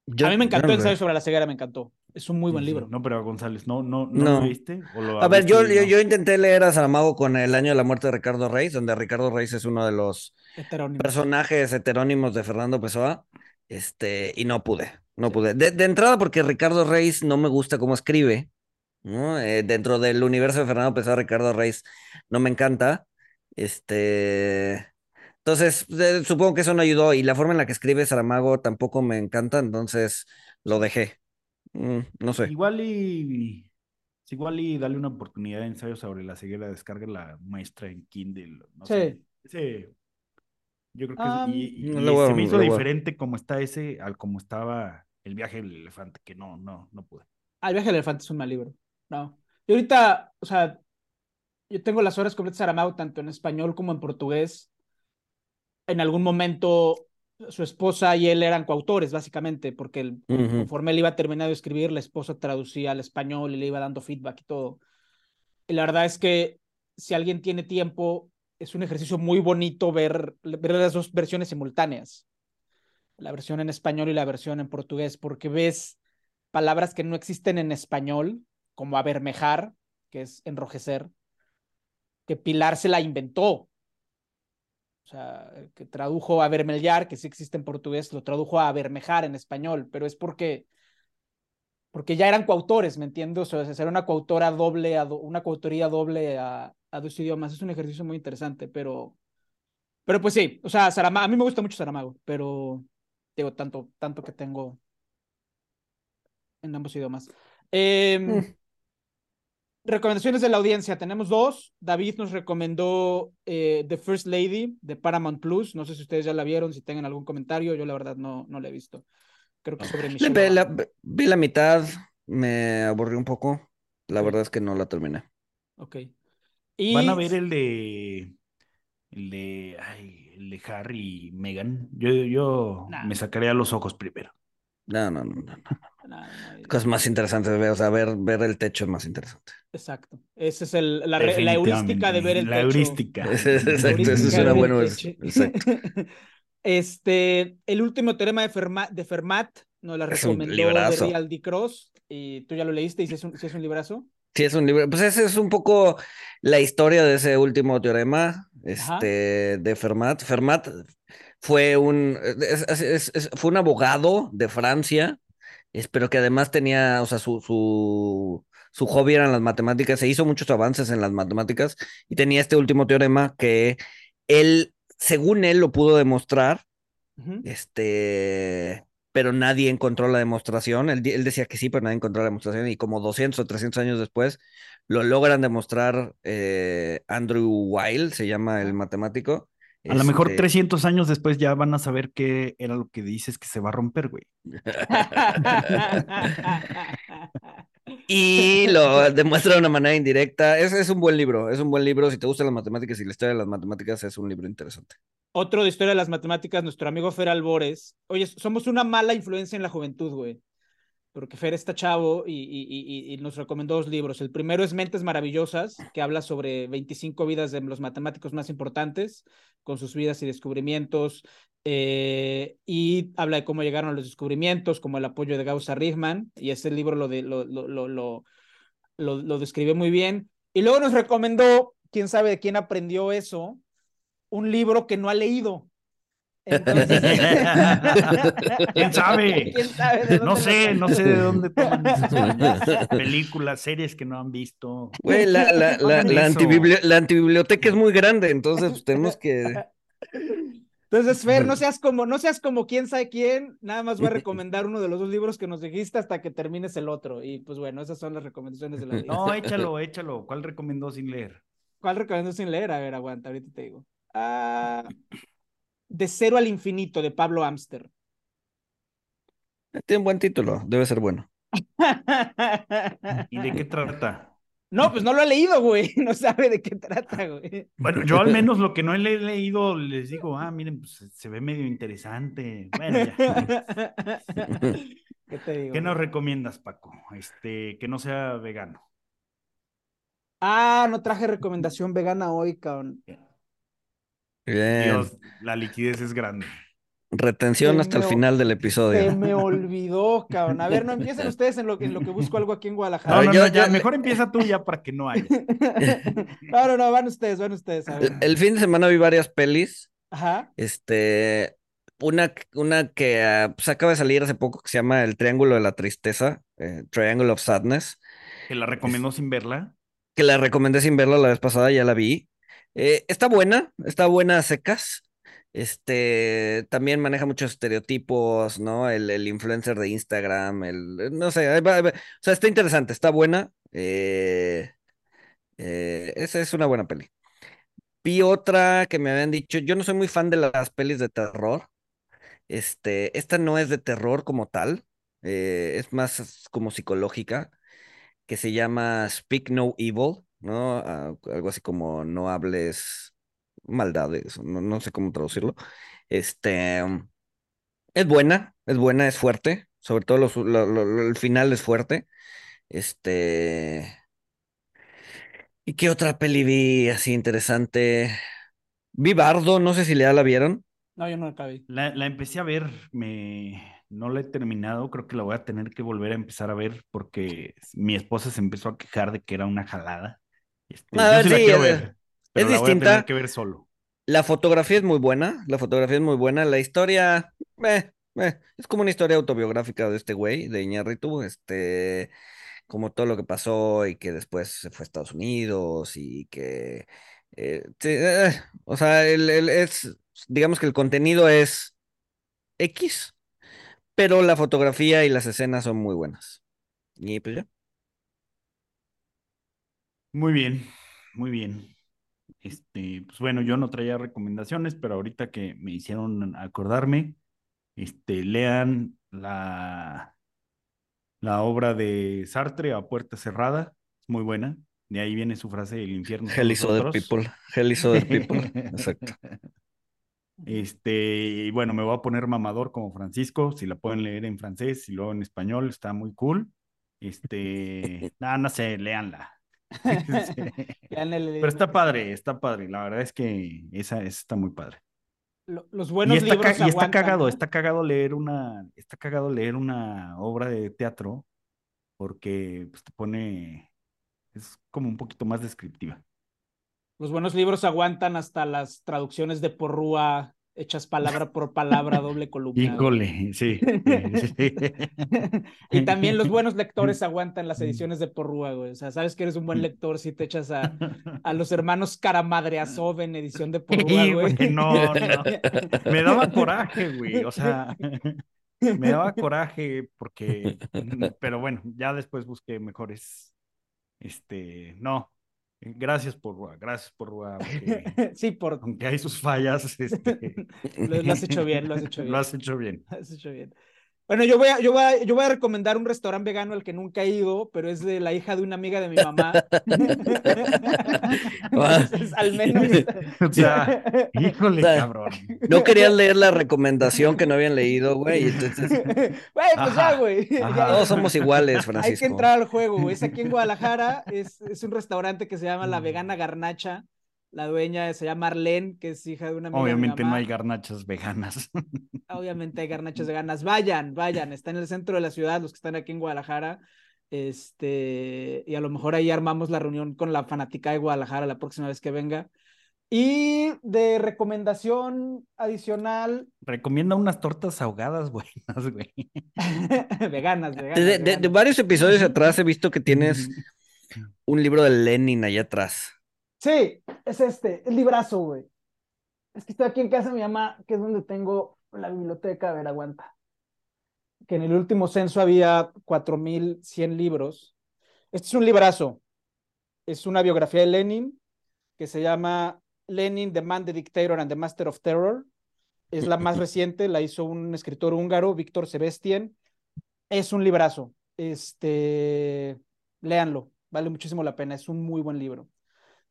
Yo- a mí me encantó no el ensayo sobre la ceguera, me encantó. Es un muy buen libro. No, pero González, ¿no, no, no, No. lo leíste? ¿O lo A ver, yo, yo, yo intenté leer a Saramago con El año de la muerte de Ricardo Reis, donde Ricardo Reis es uno de los personajes heterónimos de Fernando Pessoa, este, y no pude, no pude. De, de entrada, porque Ricardo Reis no me gusta cómo escribe, ¿no? Eh, dentro del universo de Fernando Pessoa, Ricardo Reis no me encanta. Este, entonces, eh, supongo que eso no ayudó, y la forma en la que escribe Saramago tampoco me encanta, entonces lo dejé. Mm, no sé. Igual y igual y dale una oportunidad de ensayo sobre la ceguera, descarga la muestra en Kindle, no Sí. sé. Ese, yo creo que es- Ah, y, y- no y le voy a- se me hizo diferente como está ese al como estaba el viaje del elefante, que no, no, no pude. Ah, el viaje del elefante es un mal libro. No. Y ahorita, o sea, yo tengo las horas completas de Saramago tanto en español como en portugués. En algún momento su esposa y él eran coautores, básicamente, porque él, Ujú. conforme él iba terminando de escribir, la esposa traducía al español y le iba dando feedback y todo. Y la verdad es que si alguien tiene tiempo, es un ejercicio muy bonito ver, ver las dos versiones simultáneas, la versión en español y la versión en portugués, porque ves palabras que no existen en español, como avermejar, que es enrojecer, que Pilar se la inventó. O sea, que tradujo a vermelhar, que sí existe en portugués, lo tradujo a avermejar en español, pero es porque, porque ya eran coautores, ¿me entiendes? O sea, era una coautora doble, a do- una coautoría doble a, a dos idiomas. Es un ejercicio muy interesante, pero, pero pues sí, o sea, Saramago, a mí me gusta mucho Saramago, pero digo, tanto, tanto que tengo en ambos idiomas. Mm. Recomendaciones de la audiencia, tenemos dos. David nos recomendó eh, The First Lady de Paramount Plus. No sé si ustedes ya la vieron, si tengan algún comentario. Yo la verdad no, no la he visto. Creo que sobre Le- Michelle Obama. la- vi la mitad, me aburrió un poco. La verdad es que no la terminé. Ok. Y Van a ver el de. El de. Ay, el de Harry y Meghan. Yo, yo Nah. me sacaría los ojos primero. No, no, no, no. no. Cosas más interesantes, ve- o sea, ver, ver el techo es más interesante. Exacto. Esa es el, la, heurística de ver el La techo. heurística. Exacto, La eso heurística suena ver bueno. exacto. Este, el último teorema de Fermat, de Fermat nos la recomendó Real D. Cross. Y tú ya lo leíste y si es un, si es un librazo. Sí, es un libro. Pues ese es un poco la historia de ese último teorema, Ajá. este, de Fermat. Fermat fue un, es- es- es- es- fue un abogado de Francia, pero que además tenía, o sea, su, su, su hobby eran las matemáticas, se hizo muchos avances en las matemáticas y tenía este último teorema que él, según él, lo pudo demostrar, este, pero nadie encontró la demostración. Él, él decía que sí, pero nadie encontró la demostración. Y como 200 o 300 años después, lo logran demostrar eh, Andrew Weil, se llama el matemático. A lo mejor Este, 300 años después ya van a saber qué era lo que dices que se va a romper, güey. Y lo demuestra de una manera indirecta. Es, es un buen libro, es un buen libro. Si te gustan las matemáticas y la historia de las matemáticas, es un libro interesante. Otro de historia de las matemáticas, nuestro amigo Fer Albores. Oye, somos una mala influencia en la juventud, güey. Porque Fer está chavo y, nos recomendó dos libros. El primero es Mentes Maravillosas, que habla sobre 25 vidas de los matemáticos más importantes, con sus vidas y descubrimientos. eh, y habla de cómo llegaron los descubrimientos, como el apoyo de Gauss a Riemann. Y ese libro lo, lo, lo, lo, lo describe muy bien. Y luego nos recomendó, quién sabe de quién aprendió eso, un libro que no ha leído. Entonces, ¿Quién sabe? ¿Quién sabe de No sé, no sé de dónde toman esas películas, series que no han visto. Güey, la, la, la, la antibibli- la antibiblioteca es muy grande, entonces pues, tenemos que. Entonces, Fer, no seas como, no seas como quién sabe quién, nada más voy a recomendar uno de los dos libros que nos dijiste hasta que termines el otro. Y pues bueno, esas son las recomendaciones de la audiencia. No, échalo, échalo. ¿Cuál recomendó sin leer? ¿Cuál recomiendo sin leer? A ver, aguanta, ahorita te digo. Ah, de cero al infinito, de Pablo Amster. Tiene un buen título, debe ser bueno. ¿Y de qué trata? No, pues no lo ha leído, güey. No sabe de qué trata, güey. Bueno, yo al menos lo que no he le- leído les digo, ah, miren, pues se ve medio interesante. Bueno, ya. ¿Qué te digo? ¿Qué nos recomiendas, Paco? Este, que no sea vegano. Ah, no traje recomendación vegana hoy, cabrón. Bien. Dios, la liquidez es grande. Retención Se hasta el final del Se episodio. me olvidó, cabrón. A ver, no empiecen ustedes en lo, en lo que busco algo aquí en Guadalajara. ver, no, yo- no, ya, yo- mejor empieza tú ya para que no haya. No, no, no, van ustedes, van ustedes. A ver. El, el fin de semana vi varias pelis. Ajá. Este, una, una que pues, acaba de salir hace poco que se llama El Triángulo de la Tristeza, eh, Triangle of Sadness, Que la recomendó sin verla. que la recomendé sin verla la vez pasada, ya la vi. Eh, está buena, está buena a secas. Este, también maneja muchos estereotipos, ¿no? El, el influencer de Instagram, el, no sé, o sea, está interesante, está buena. Eh, eh, esa es una buena peli. Vi otra que me habían dicho, yo no soy muy fan de las pelis de terror. Este, esta no es de terror como tal, eh, es más como psicológica, que se llama Speak No Evil, ¿no? Ah, algo así como no hables maldades, no, no sé cómo traducirlo. Este, Es buena, es buena, es fuerte. Sobre todo los- lo- lo- lo- el final es fuerte. Este. ¿Y qué otra peli vi así interesante? Vi Bardo, no sé si ya la vieron. No, yo no la acabé. La, la empecé a ver, me, no la he terminado, creo que la voy a tener que volver a empezar a ver porque mi esposa se empezó a quejar de que era una jalada. Este, Ah, yo sí la quiero es- ver, pero es la voy a distinta. tener que ver solo. La fotografía es muy buena, la fotografía es muy buena, la historia, eh, eh, es como una historia autobiográfica de este güey, de Iñárritu, este, como todo lo que pasó y que después se fue a Estados Unidos y que, eh, eh, o sea, el, el- es, digamos que el contenido es X, pero la fotografía y las escenas son muy buenas. Y pues ya. Muy bien, muy bien. Este, pues bueno, yo no traía recomendaciones, pero ahorita que me hicieron acordarme, este, lean la, la obra de Sartre a puerta cerrada, es muy buena. De ahí viene su frase, el infierno. Hell is other otros". people, hell is other people, exacto. Este, y bueno, me voy a poner mamador como Francisco, si la pueden leer en francés y luego en español, está muy cool. Este, no, no sé, léanla. Pero está padre, está padre. La verdad es que esa, esa está muy padre. Lo- Los Y buenos está, libros ca- y está cagado, está cagado leer una, está cagado leer una obra de teatro porque pues, te pone, es como un poquito más descriptiva. Los buenos libros aguantan hasta las traducciones de Porrúa hechas palabra por palabra, doble columna. Híjole, sí. sí, sí. y también los buenos lectores aguantan las ediciones de Porrúa, güey. O sea, sabes que eres un buen lector si te echas a, a los hermanos Caramadreazov en edición de Porrúa, Sí, güey. güey, no, no. Me daba coraje, güey. O sea, me daba coraje porque, pero bueno, ya después busqué mejores. Este, no. Gracias por Rua, gracias por Rua, porque sí, por... aunque hay sus fallas, este, Lo, lo has hecho bien, lo has hecho bien. lo has hecho bien. Lo has hecho bien. Bueno, yo voy, a, yo, voy a, yo voy a recomendar un restaurante vegano al que nunca he ido, pero es de la hija de una amiga de mi mamá. Entonces, al menos. O sea, híjole, O sea, cabrón. No querían leer la recomendación que no habían leído, güey, entonces Güey, pues ya, Ajá, güey. ya. ajá. todos somos iguales, Hay que Francisco. entrar al juego, güey. Es aquí en Guadalajara, es, es un restaurante que se llama. La Vegana Garnacha. La dueña se llama Arlene, que es hija de una amiga de mi Obviamente no hay garnachas veganas. Obviamente hay garnachas de ganas. Vayan, vayan. Está en el centro de la ciudad, los que están aquí en Guadalajara. Este, y a lo mejor ahí armamos la reunión con la fanática de Guadalajara la próxima vez que venga. Y de recomendación adicional, Recomienda unas tortas ahogadas buenas, güey. veganas, veganas. De, de- de veganas. varios episodios atrás he visto que tienes un libro de Lenin allá atrás. Sí, es este, el librazo, güey. Es que estoy aquí en casa de mi mamá, que es donde tengo la biblioteca. A ver, aguanta. Que en el último censo había 4100 libros. Este es un librazo. Es una biografía de Lenin que se llama Lenin, The Man, the Dictator and the Master of Terror. Es la más reciente, la hizo un escritor húngaro, Víctor Sebastián. Es un librazo. Este, léanlo, vale muchísimo la pena, es un muy buen libro.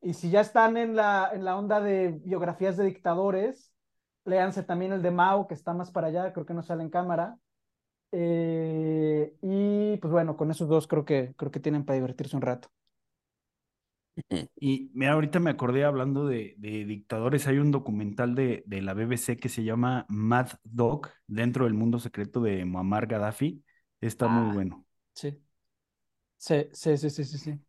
Y si ya están en la, en la onda de biografías de dictadores, léanse también el de Mao, que está más para allá, creo que no sale en cámara. Eh, y pues bueno, con esos dos creo que, creo que tienen para divertirse un rato. Y mira, ahorita me acordé hablando de, de dictadores, hay un documental de, de la BBC que se llama Mad Dog, dentro del mundo secreto de Muammar Gaddafi. Está Ah. muy bueno. Sí. Sí, sí, sí, sí, sí, sí.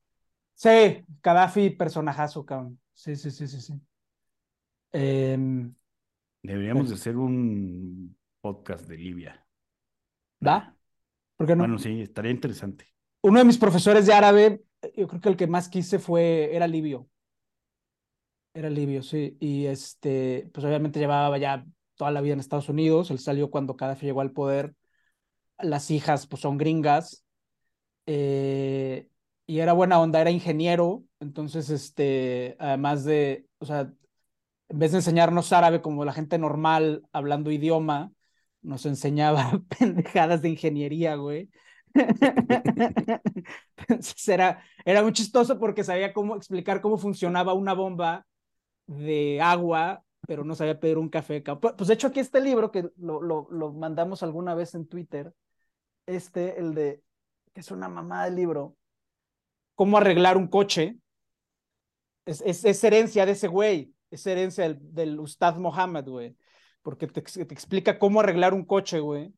Sí, Gaddafi, personajazo, cabrón. Sí, sí, sí, sí, sí. Em, Deberíamos de hacer un podcast de Libia. ¿Va? ¿Por qué no? Bueno, sí, estaría interesante. Uno de mis profesores de árabe, yo creo que el que más quise fue, era libio. Era libio, sí. Y este, pues obviamente llevaba ya toda la vida en Estados Unidos. Él salió cuando Gaddafi llegó al poder. Las hijas, pues son gringas. Eh, y era buena onda, era ingeniero. Entonces, este, además de, o sea, en vez de enseñarnos árabe como la gente normal hablando idioma, nos enseñaba pendejadas de ingeniería, güey. Entonces era, era muy chistoso porque sabía cómo explicar cómo funcionaba una bomba de agua pero no sabía pedir un café. Pues, de hecho aquí este libro que lo, lo, mandamos alguna vez en Twitter, este, el de, que es una mamá del libro, cómo arreglar un coche, es, es, es herencia de ese güey, es herencia del, del Ustad Mohammed, güey, porque te, explica cómo arreglar un coche, güey,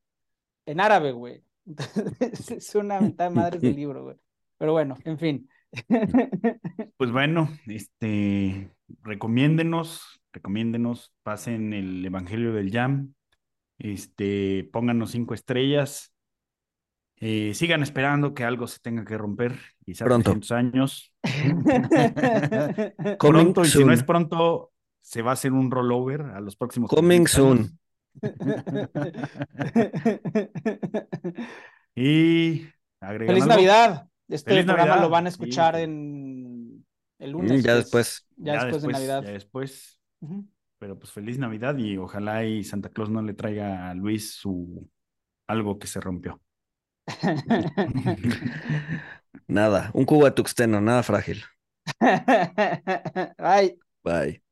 en árabe, güey. es una mitad de madres del libro, güey. Pero bueno, en fin. Pues bueno, este, recomiéndenos, recomiéndenos, pasen el Evangelio del Jam, este, pónganos cinco estrellas, eh, sigan esperando que algo se tenga que romper, quizás Pronto. 300 años. Pronto, y si no es pronto, se va a hacer un rollover a los próximos. Coming 300 años. soon. Y agregan Feliz. Navidad. Este Feliz programa Navidad, lo van a sí. escuchar en el lunes. Ya pues, después. Ya, después, de Navidad. Ya después. Pero pues feliz Navidad y ojalá y Santa Claus no le traiga a Luis su algo que se rompió. Nada, un cubo de tuxteno, nada frágil. Ay. Bye.